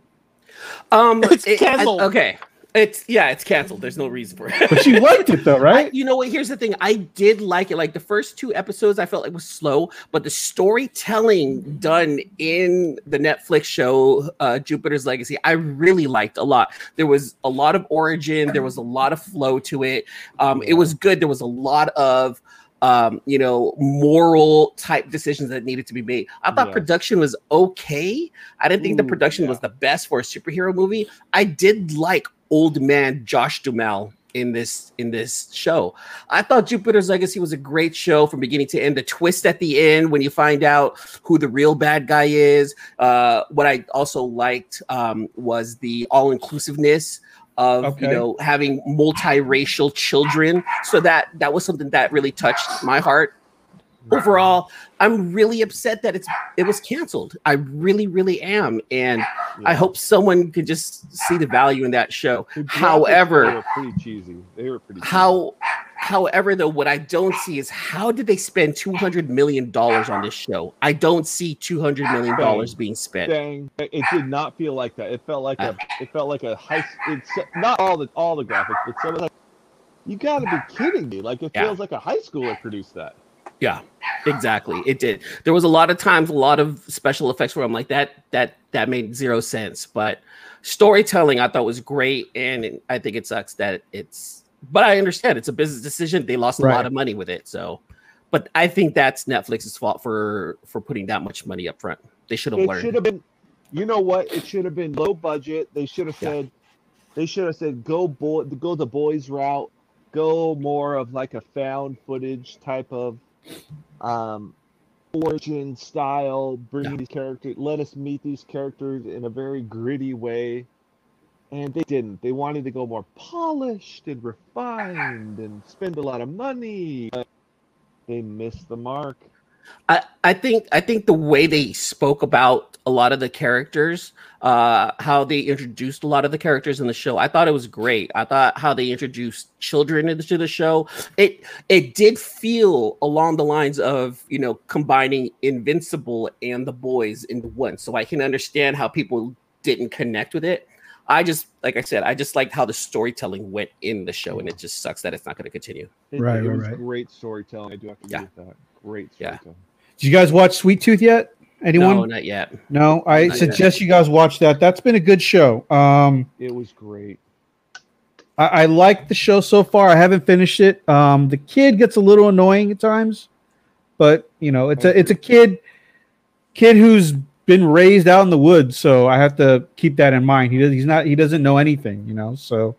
Um, <laughs> It's it- I- canceled. okay, it's yeah, it's canceled. There's no reason for it. But you <laughs> liked it though, I, right? you know what? Here's the thing. I did like it. Like the first two episodes, I felt like was slow, but the storytelling done in the Netflix show uh, Jupiter's Legacy, I really liked a lot. There was a lot of origin. There was a lot of flow to it. Um, It was good. There was a lot of um, you know, moral type decisions that needed to be made. I thought Yeah. production was okay. I didn't think the production yeah. was the best for a superhero movie. I did like old man Josh Duhamel in this in this show. I thought Jupiter's Legacy was a great show from beginning to end. The twist at the end when you find out who the real bad guy is. Uh, what I also liked um, was the all inclusiveness of Okay. you know having multiracial children. So that that was something that really touched my heart. overall, I'm really upset that it's it was canceled. I really, really am, and I hope someone could just see the value in that show. However, were pretty cheesy. They were pretty. cheesy. how however though what i don't see is how did they spend 200 million dollars on this show i don't see 200 million dollars being spent Dang, it did not feel like that. It felt like Uh. a. It felt like a high. It's not all the all the graphics, but some of the. You got to be kidding me! Like it Yeah. feels like a high schooler produced that. yeah exactly it did there was a lot of times a lot of special effects where i'm like that that that made zero sense but storytelling i thought was great and i think it sucks that it's but i understand it's a business decision they lost a Right. lot of money with it so but i think that's netflix's fault for for putting that much money up front they should have It learned should have been. You know what? It should have been low budget. They should have Yeah. said. They should have said go boy, go the boys route. Go more of like a found footage type of um origin style. Bring Yeah. these characters. Let us meet these characters in a very gritty way. And they didn't. They wanted to go more polished and refined and spend a lot of money. They missed the mark. I, I think I think the way they spoke about a lot of the characters, uh, how they introduced a lot of the characters in the show, I thought it was great. I thought how they introduced children into the show. It it did feel along the lines of you know combining Invincible and the boys into one. So I can understand how people didn't connect with it. I just like I said, I just liked how the storytelling went in the show, and it just sucks that it's not going to continue. It, Right, it right, was right. great storytelling. I do have to Yeah. agree with that. Great Yeah. Did you guys watch Sweet Tooth yet? Anyone? No, not yet. No, I Not yet. suggest you guys watch that. That's been a good show. Um, It was great. I, I like the show so far. I haven't finished it. Um, the kid gets a little annoying at times, but you know, it's a it's a kid kid who's been raised out in the woods, so I have to keep that in mind. He does, he's not he doesn't know anything, you know. So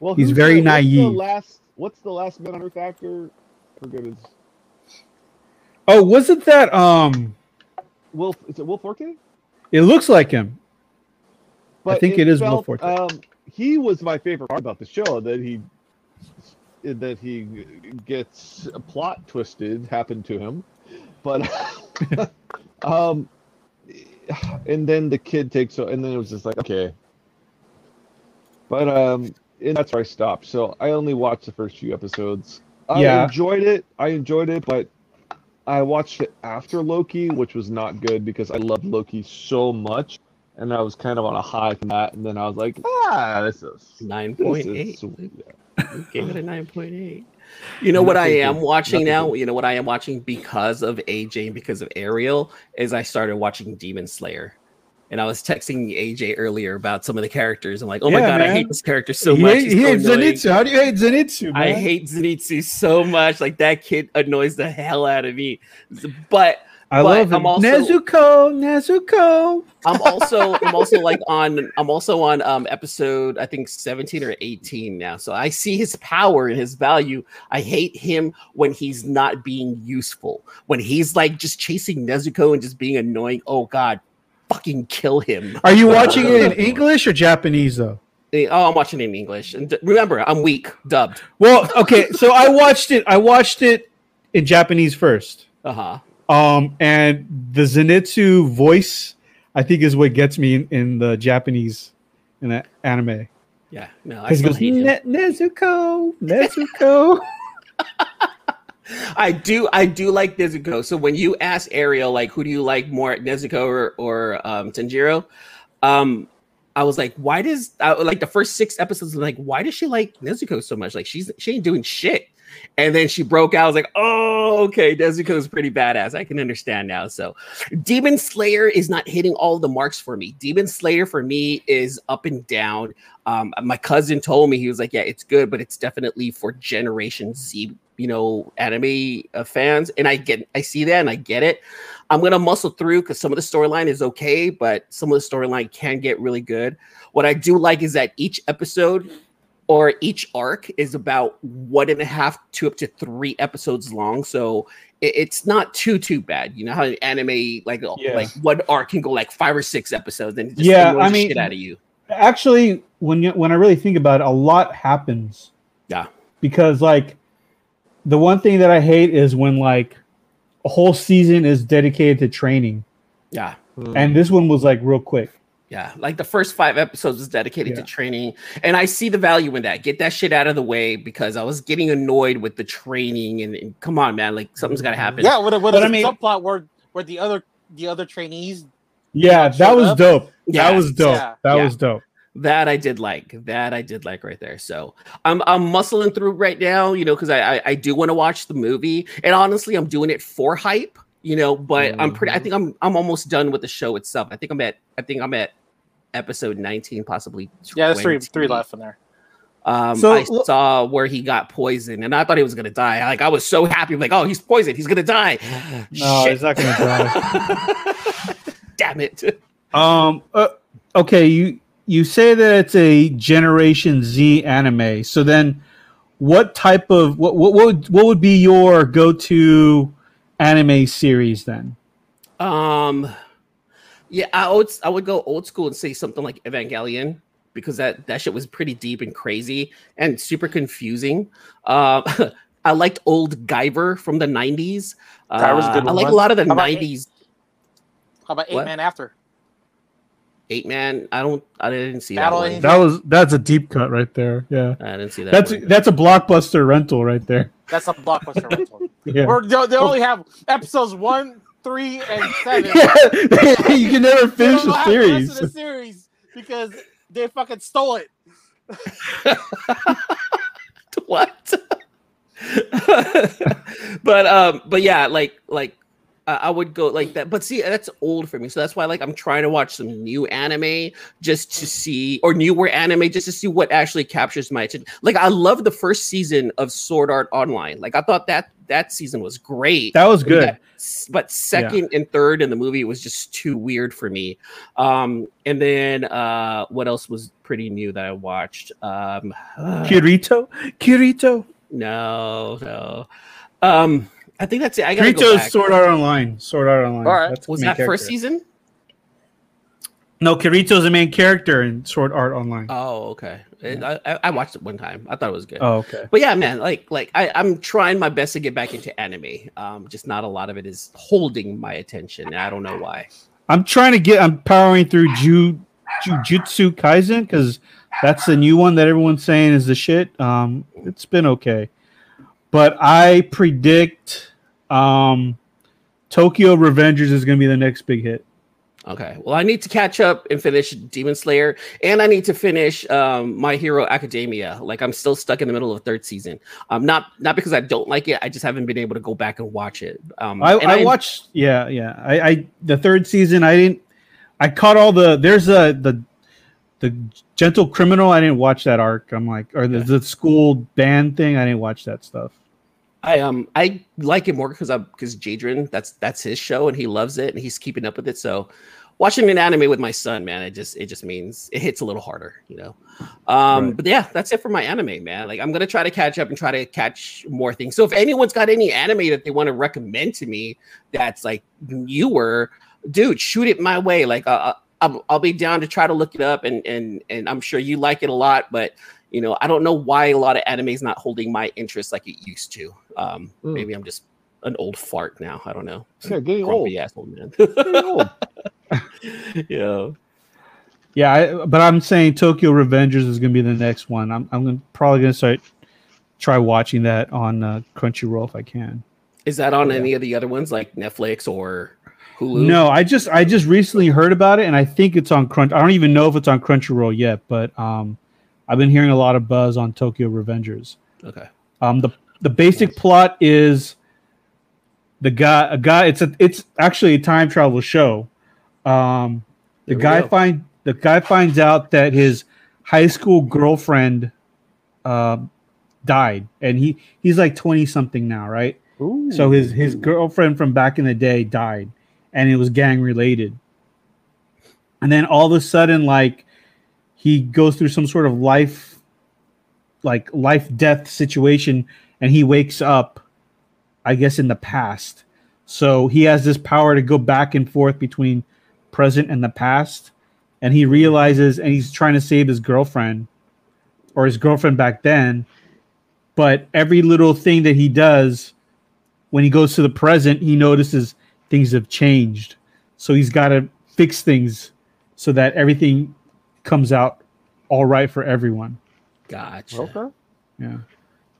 Well, He's very the, what's naive. The last, what's the last Man on Earth actor? Forget his. oh, wasn't that um? Wolf. Is it Wolf Forte? It looks like him. But think it is Will felt, Forte. Um, he was my favorite part about the show. That he that he gets a plot twisted happened to him, but <laughs> um, and then the kid takes so and then it was just like okay, but um, and that's where I stopped. So I only watched the first few episodes. I Yeah. enjoyed it. I enjoyed it, but I watched it after Loki, which was not good because I loved Loki so much, and I was kind of on a high from that. And then I was like, ah, this is Nine this point is eight. sweet. Yeah. Gave it a nine point eight. You know what I am good. watching Nothing now? good. You know what I am watching because of AJ and because of Ariel is I started watching Demon Slayer. And I was texting AJ earlier about some of the characters. I'm like, oh my Yeah, god, I hate this character so he much. hate- he so hates annoying. Zenitsu. How do you hate Zenitsu? I hate Zenitsu so much. Like that kid annoys the hell out of me. But I but love him. I'm also- Nezuko, Nezuko. I'm also I'm also like on I'm also on um episode I think 17 or 18 now. So I see his power and his value. I hate him when he's not being useful. When he's like just chasing Nezuko and just being annoying. Oh god, fucking kill him. Are you watching it in <laughs> English or Japanese though? Eh, Oh, I'm watching it in English. And remember, I'm weak, dubbed. Well, okay, so I watched it. I watched it in Japanese first. Uh-huh. Um, and the Zenitsu voice, I think, is what gets me in, in the Japanese in the anime. Yeah. No, I still goes. "Ne- Nezuko, Nezuko. <laughs> I do I do like Nezuko. So when you ask Ariel like who do you like more Nezuko or, or um Tanjiro, um I was like, why does I, like the first six episodes? I'm like, why does she like Nezuko so much? Like, she's she ain't doing shit. And then she broke out. I was like, oh, okay, Nezuko is pretty badass. I can understand now. So, Demon Slayer is not hitting all the marks for me. Demon Slayer for me is up and down. Um, my cousin told me he was like, yeah, it's good, but it's definitely for Generation Z, you know, anime uh, fans. And I get, I see that, and I get it. I'm gonna muscle through because some of the storyline is okay, but some of the storyline can get really good. What I do like is that each episode or each arc is about one and a half to up to three episodes long. So it, it's not too too bad. You know how an anime like uh, Yeah. like one arc can go like five or six episodes, and just Yeah, I mean- shit out of you. Actually, when you, when I really think about it, a lot happens. Yeah. Because like the one thing that I hate is when like a whole season is dedicated to training, Yeah. Hmm. and this one was like real quick. Yeah, like the first five episodes was dedicated Yeah. to training, and I see the value in that. Get that shit out of the way because I was getting annoyed with the training. And, and come on, man, like something's got to mm-hmm. happen. Yeah, with a, with But a I mean- subplot where where the other the other trainees. Yeah, Shut that was up. dope. Yeah, that was dope. yeah, that yeah. was dope. that I did like. That I did like right there. So I'm I'm muscling through right now, you know, because I, I I do want to watch the movie, and honestly, I'm doing it for hype, you know. But I'm mm-hmm. pretty. I think I'm I'm almost done with the show itself. I think I'm at I think I'm at episode 19, possibly. Yeah, there's three three left in there. Um, So, I l- saw where he got poisoned, and I thought he was gonna die. Like I was so happy, like, oh, he's poisoned, he's gonna die. <sighs> No, Shit. he's not gonna die. <laughs> Damn it! Um. Uh, okay. You you say that it's a Generation Z anime. So then, what type of what what what would, what would be your go to anime series then? Um, yeah, I would I would go old school and say something like Evangelion because that that shit was pretty deep and crazy and super confusing. Uh, <laughs> I liked old Guyver from the '90s. Uh, Guyver's a good I like a lot of the How about- '90s. How about eight What? man after? Eight man. I don't. I didn't see Battle that. One. That was that's a deep cut right there. Yeah, I didn't see that. that's one. that's a blockbuster rental right there. That's a blockbuster <laughs> rental. Yeah. Or they they only have episodes one, three, and <laughs> seven. yeah, <laughs> you can never finish the have the rest of series. the series because they fucking stole it. <laughs> what? but um, but yeah, like like I I would go like that. But see, that's old for me, so that's why like I'm trying to watch some new anime just to see, or newer anime just to see what actually captures my attention. Like I love the first season of Sword Art Online. Like I thought that that season was great. That was good. yeah, but second and third in the movie was just too weird for me. Um, and then uh, what else was pretty new that I watched? Um, <sighs> Kirito, Kirito, no, no. Um, I think that's it. I gotta go Kirito's back. Sword Art Online. Sword Art Online. All right. That's Was main that first season? No, Kirito's the main character in Sword Art Online. Oh, okay. It- I, I I watched it one time. I thought it was good. Oh, okay. But yeah, man, like like I, I'm trying my best to get back into anime. Um, just not a lot of it is holding my attention. and I don't know why. I'm trying to get. I'm powering through Ju, Jujutsu Kaisen because that's the new one that everyone's saying is the shit. Um, it's been okay, but I predict um, Tokyo Revengers is going to be the next big hit. Okay. Well, I need to catch up and finish Demon Slayer, and I need to finish um, My Hero Academia. Like I'm still stuck in the middle of the third season. Um, not not because I don't like it. I just haven't been able to go back and watch it. Um, I, and I watched. Yeah, yeah. I, I the third season. I didn't. I caught all the. There's a the the gentle criminal. I didn't watch that arc. I'm like, or the, the school band thing. I didn't watch that stuff. I um I like it more because I'm because Jadrin that's that's his show and he loves it and he's keeping up with it. So watching an anime with my son, man, it just it just means it hits a little harder, you know. Um, Right. but yeah, that's it for my anime, man. Like I'm gonna try to catch up and try to catch more things. So if anyone's got any anime that they want to recommend to me that's like newer, dude, shoot it my way. Like uh, I'll, I'll be down to try to look it up and and and I'm sure you like it a lot, but you know, I don't know why a lot of anime is not holding my interest like it used to. Um, Mm. maybe I'm just an old fart now. I don't know. Yeah, getting old. Grumpy asshole man. Getting old. yeah. Yeah, I, but I'm saying Tokyo Revengers is going to be the next one. I'm I'm gonna, probably going to start try watching that on uh, Crunchyroll if I can. Is that on any of the other ones like Netflix or Hulu? No, I just I just recently heard about it, and I think it's on Crunch. I don't even know if it's on Crunchyroll yet, but um, I've been hearing a lot of buzz on Tokyo Revengers. Okay. Um, the the basic plot is the guy a guy. It's a it's actually a time travel show. Um, the guy go. find the guy finds out that his high school girlfriend um, died, and he he's like twenty something now, right? Ooh. So his his girlfriend from back in the day died, and it was gang related. And then all of a sudden, like he goes through some sort of life, like life death situation, and he wakes up, I guess, in the past. So he has this power to go back and forth between present and the past, and he realizes, and he's trying to save his girlfriend, or his girlfriend back then. But every little thing that he does when he goes to the present, he notices things have changed. So he's got to fix things so that everything comes out all right for everyone. Gotcha. Okay. Yeah.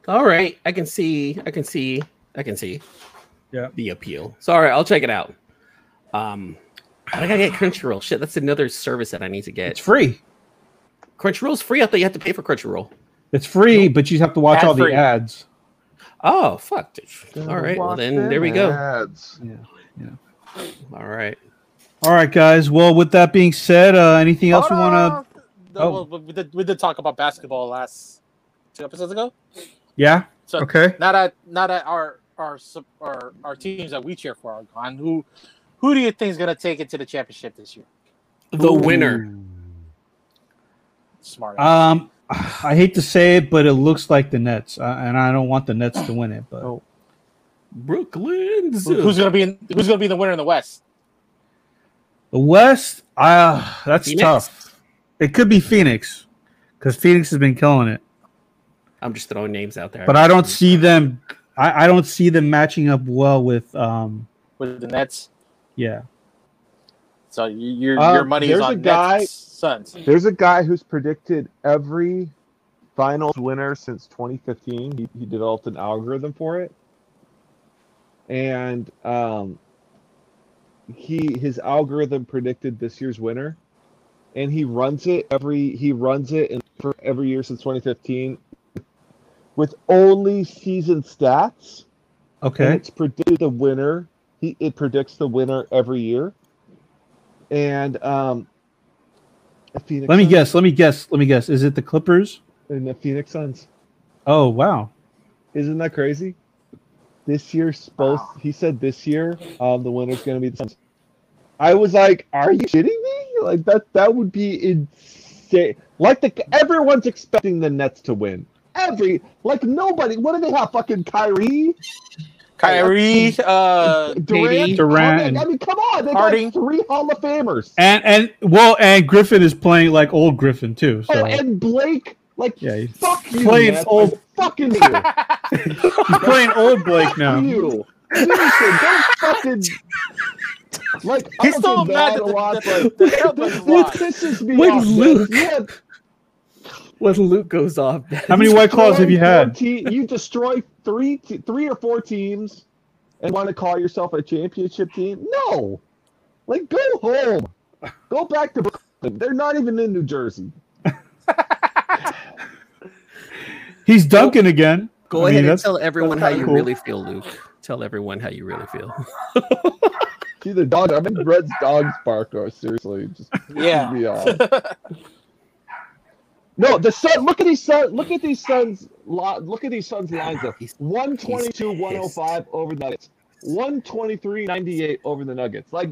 All right, I can see, I can see, I can see. Yeah. The appeal. Sorry, I'll check it out. Um, I gotta get Crunchyroll. Shit, that's another service that I need to get. It's free. Crunchyroll's free. I thought you have to pay for Crunchyroll. It's free, but you have to watch all the ads. Oh fuck. All right. Well then, there we go. ads. Yeah. Yeah. All right. All right, guys. Well, with that being said, uh, anything else we want to? on. oh. Well, we did, we did talk about basketball last two episodes ago. Yeah. So Okay. now that now that our our our our teams that we cheer for are gone, who who do you think is gonna take it to the championship this year? The winner. Smart. Um, I hate to say it, but it looks like the Nets, uh, and I don't want the Nets to win it. But Oh. Brooklyn. Who's gonna be in, who's gonna be the winner in the West? The West, uh, that's Phoenix? tough. It could be Phoenix because Phoenix has been killing it, I'm just throwing names out there. but I don't see them. I, I don't see them matching up well with. Um, With the Nets. yeah. So you, your Uh, your money is there's on a guy- Nets Suns. There's a guy who's predicted every finals winner since 2015. He, he developed an algorithm for it. And um, he his algorithm predicted this year's winner. And he runs it every he runs it in, for every year since 2015 with only season stats. And Okay. it's predicted the winner. He it predicts the winner every year. And um Phoenix Let me Suns- guess. Let me guess. Let me guess. Is it the Clippers? And the Phoenix Suns. Oh wow. Isn't that crazy? This year's supposed Wow. he said this year, um the winner's gonna be the Suns. I was like, are you kidding me? Like that that would be insane. Like the everyone's expecting the Nets to win. Every like nobody. What do they have? Fucking Kyrie, Kyrie, uh, Durant, Durant, I mean, I mean, come on, they Harden. got three Hall of Famers. And and well, and Griffin is playing like old Griffin too. So Oh, and Blake, like, yeah, he's, fuck you, playing Nets. old- I fucking you. he's playing old Blake now. you. Seriously, don't fucking. Like, I He's don't still do mad that that a the- lot, the- but the Trailblazers this, lost. this pisses me When off. man. Luke- You when Luke goes off. How many white claws have you had? te- you destroy three, te- three or four teams, and want to call yourself a championship team? No, like go home, go back to Brooklyn. They're not even in New Jersey. <laughs> He's dunking again. Go I mean, ahead and tell everyone how you cool. really feel, Luke. Tell everyone how you really feel. <laughs> See the dog. I'm in Red's dogs bark. Oh, seriously, just yeah. me <laughs> off. No, the sun. Look at these sun. Look at these suns. Look at these suns lines up. One twenty two, one hundred five over the Nuggets. 123, 98 over the Nuggets. Like,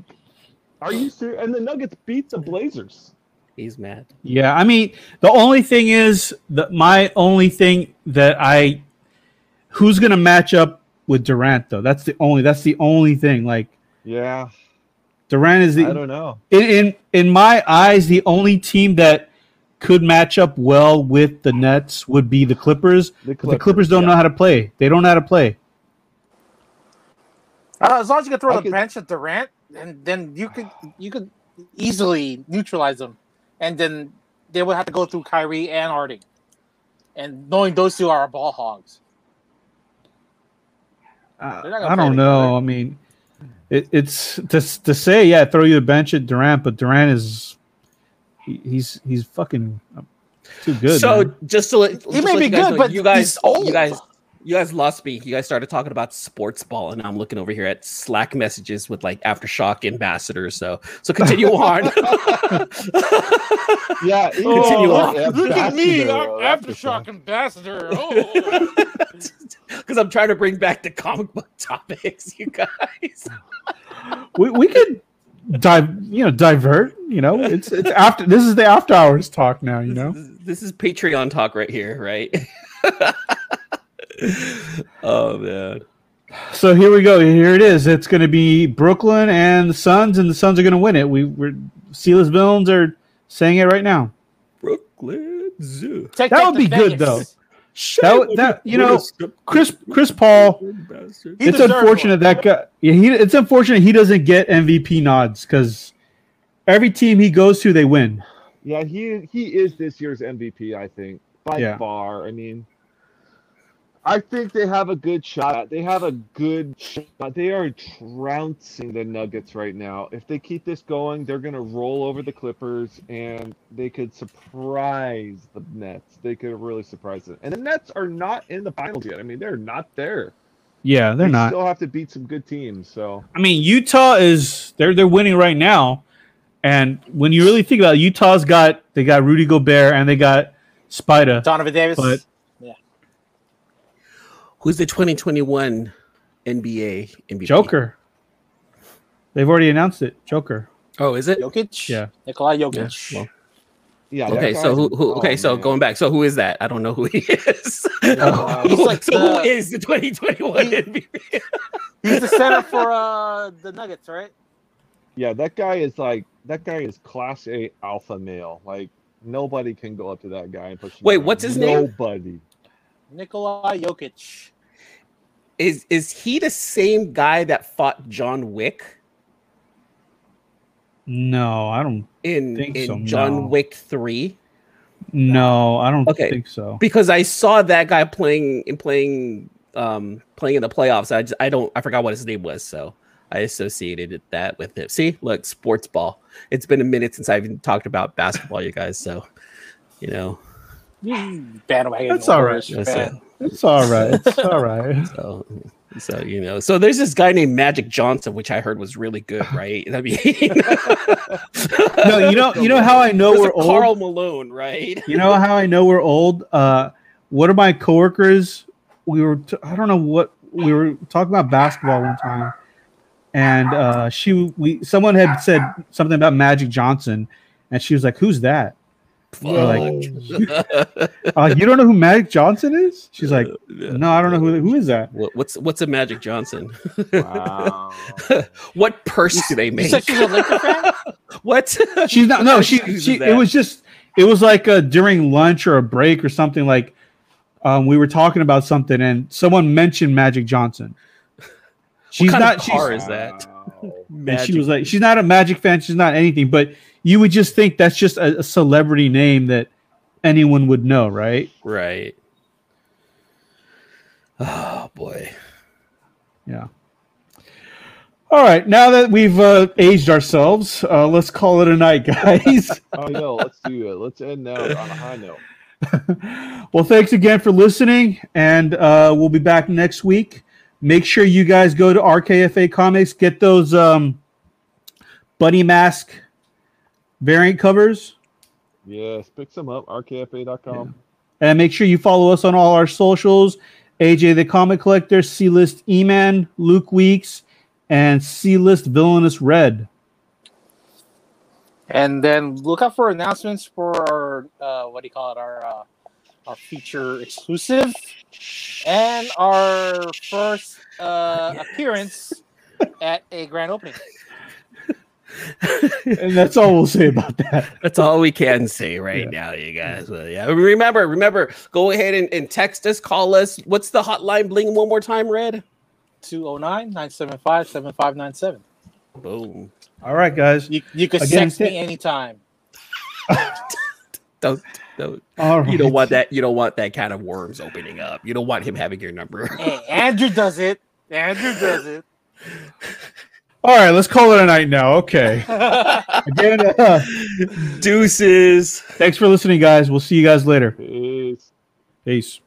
are you serious? And the Nuggets beat the Blazers. He's mad. Yeah, I mean, the only thing is that my only thing that I who's gonna match up with Durant though? That's the only that's the only thing. Like Yeah, Durant is the I don't know. in in, in my eyes the only team that could match up well with the Nets would be the Clippers. The But the Clippers don't yeah. know how to play. They don't know how to play. Uh, as long as you can throw I the could- bench at Durant, and then you could you could easily neutralize them, and then they would have to go through Kyrie and Harden, and knowing those two are ball hogs. Uh, They're not gonna I don't know. I mean, it, it's to to say yeah, throw you the bench at Durant, but Durant is he, he's he's fucking too good. so man. just to let, He just may let be you guys good, know, but you guys, he's old. you guys, you guys lost me. You guys started talking about sports ball, and I'm looking over here at Slack messages with like aftershock ambassadors. So, so continue <laughs> on. <laughs> Yeah, <laughs> Continue on. Oh, Look at me, I'm Aftershock. aftershock ambassador. Oh. Because I'm trying to bring back the comic book topics, you guys. we, we could dive you know divert you know it's it's after this is the after hours talk now you know This is, this is Patreon talk right here, right? Oh man. so here we go here it is it's going to be brooklyn and the suns and the suns are going to win it we we're Silas villains are saying it right now Brooklyn Zoo. Take That that would to be good, though. That- that- you know, Chris Chris Paul. It's unfortunate one. that guy. Yeah, he. It's unfortunate he doesn't get MVP nods because every team he goes to, they win. Yeah, he he is this year's MVP, I think, by Yeah. far. I mean, I think they have a good shot. They have a good shot. They are trouncing the Nuggets right now. If they keep this going, they're going to roll over the Clippers and they could surprise the Nets. They could really surprise them. And the Nets are not in the finals yet. I mean, they're not there. Yeah, they're they not. still have to beat some good teams. So I mean, Utah is they're they're winning right now, and when you really think about it, Utah's got they got Rudy Gobert and they got Spida. Donovan Davis. But- Who's the 2021 NBA MVP? Joker. They've already announced it. Joker. Oh, is it? Jokic. Yeah. Nikolai Yeah, Jokic. well, yeah. okay, so who? who oh, okay, so man. going back. So who is that? I don't know who he is. <laughs> Uh, he's like so who the- is the 2021 He- MVP? <laughs> He's the center for uh, the Nuggets, right? Yeah, that guy is like that guy is class A alpha male. Like nobody can go up to that guy and push. Wait, what's his name? Nobody. Nikolai Jokic. Is is he the same guy that fought John Wick No, I don't. in Think in so, John no. Wick Three? No, I don't Okay. think so. Because I saw that guy playing in playing um playing in the playoffs. I just, I don't I forgot what his name was, so I associated that with it. See, look, sports ball. It's been a minute since I've even talked about basketball, you guys. So, you know, Bandwagon. That's all right. That's fan. It's all right. It's all right. <laughs> so so you know, so there's this guy named Magic Johnson, which I heard was really good, right? I mean, <laughs> No, you know, you know how I know we're old. Karl Malone, right? You know how I know we're old? Uh, one of my coworkers, we were, t- I don't know what, we were talking about basketball one time, and uh, she, we, someone had said something about Magic Johnson, and she was like, "Who's that?" We're like, <laughs> uh, "You don't know who Magic Johnson is?" She's like, "No, I don't know who. Who is that?" What- what's what's a Magic Johnson? Wow. <laughs> what purse do they make? said she's a <laughs> what? She's not. No, she. She it was just. It was like uh, during lunch or a break or something. Like um, we were talking about something, and someone mentioned Magic Johnson. She's kind of not. She's, car is that? Wow. and she was like, she's not a Magic fan. She's not anything. But you would just think that's just a, a celebrity name that anyone would know, right? right. <sighs> Oh boy. Yeah. All right. Now that we've uh, aged ourselves, uh, let's call it a night, <laughs> guys. Oh no, let's do it. Let's end now on a high note. <laughs> well, thanks again for listening, and uh, we'll be back next week. Make sure you guys go to RKFA Comics, get those um, Bunny Mask variant covers, Yes, pick some up. RKFA.com. and make sure you follow us on all our socials: AJ the Comic Collector, C List E-Man, Luke Weeks, and C List Villainous Red. And then look out for announcements for our uh, what do you call it? Our uh, our feature exclusive and our first uh, appearance <laughs> at a grand opening. And that's all we'll say about that. <laughs> That's all we can say right Yeah. now, you guys. Well, yeah. Remember, remember, go ahead and, and text us, call us. What's the hotline bling one more time, Red? 209 975 7597. Boom. All right, guys. You, you could Again, sext me anytime. Don't, don't All you don't want that you don't want that kind of worms opening up. You don't want him having your number. Hey, Andrew does it. Andrew does it. <laughs> All right, let's call it a night now. Okay. <laughs> Again, uh, Deuces. thanks for listening, guys. We'll see you guys later. Peace. Peace.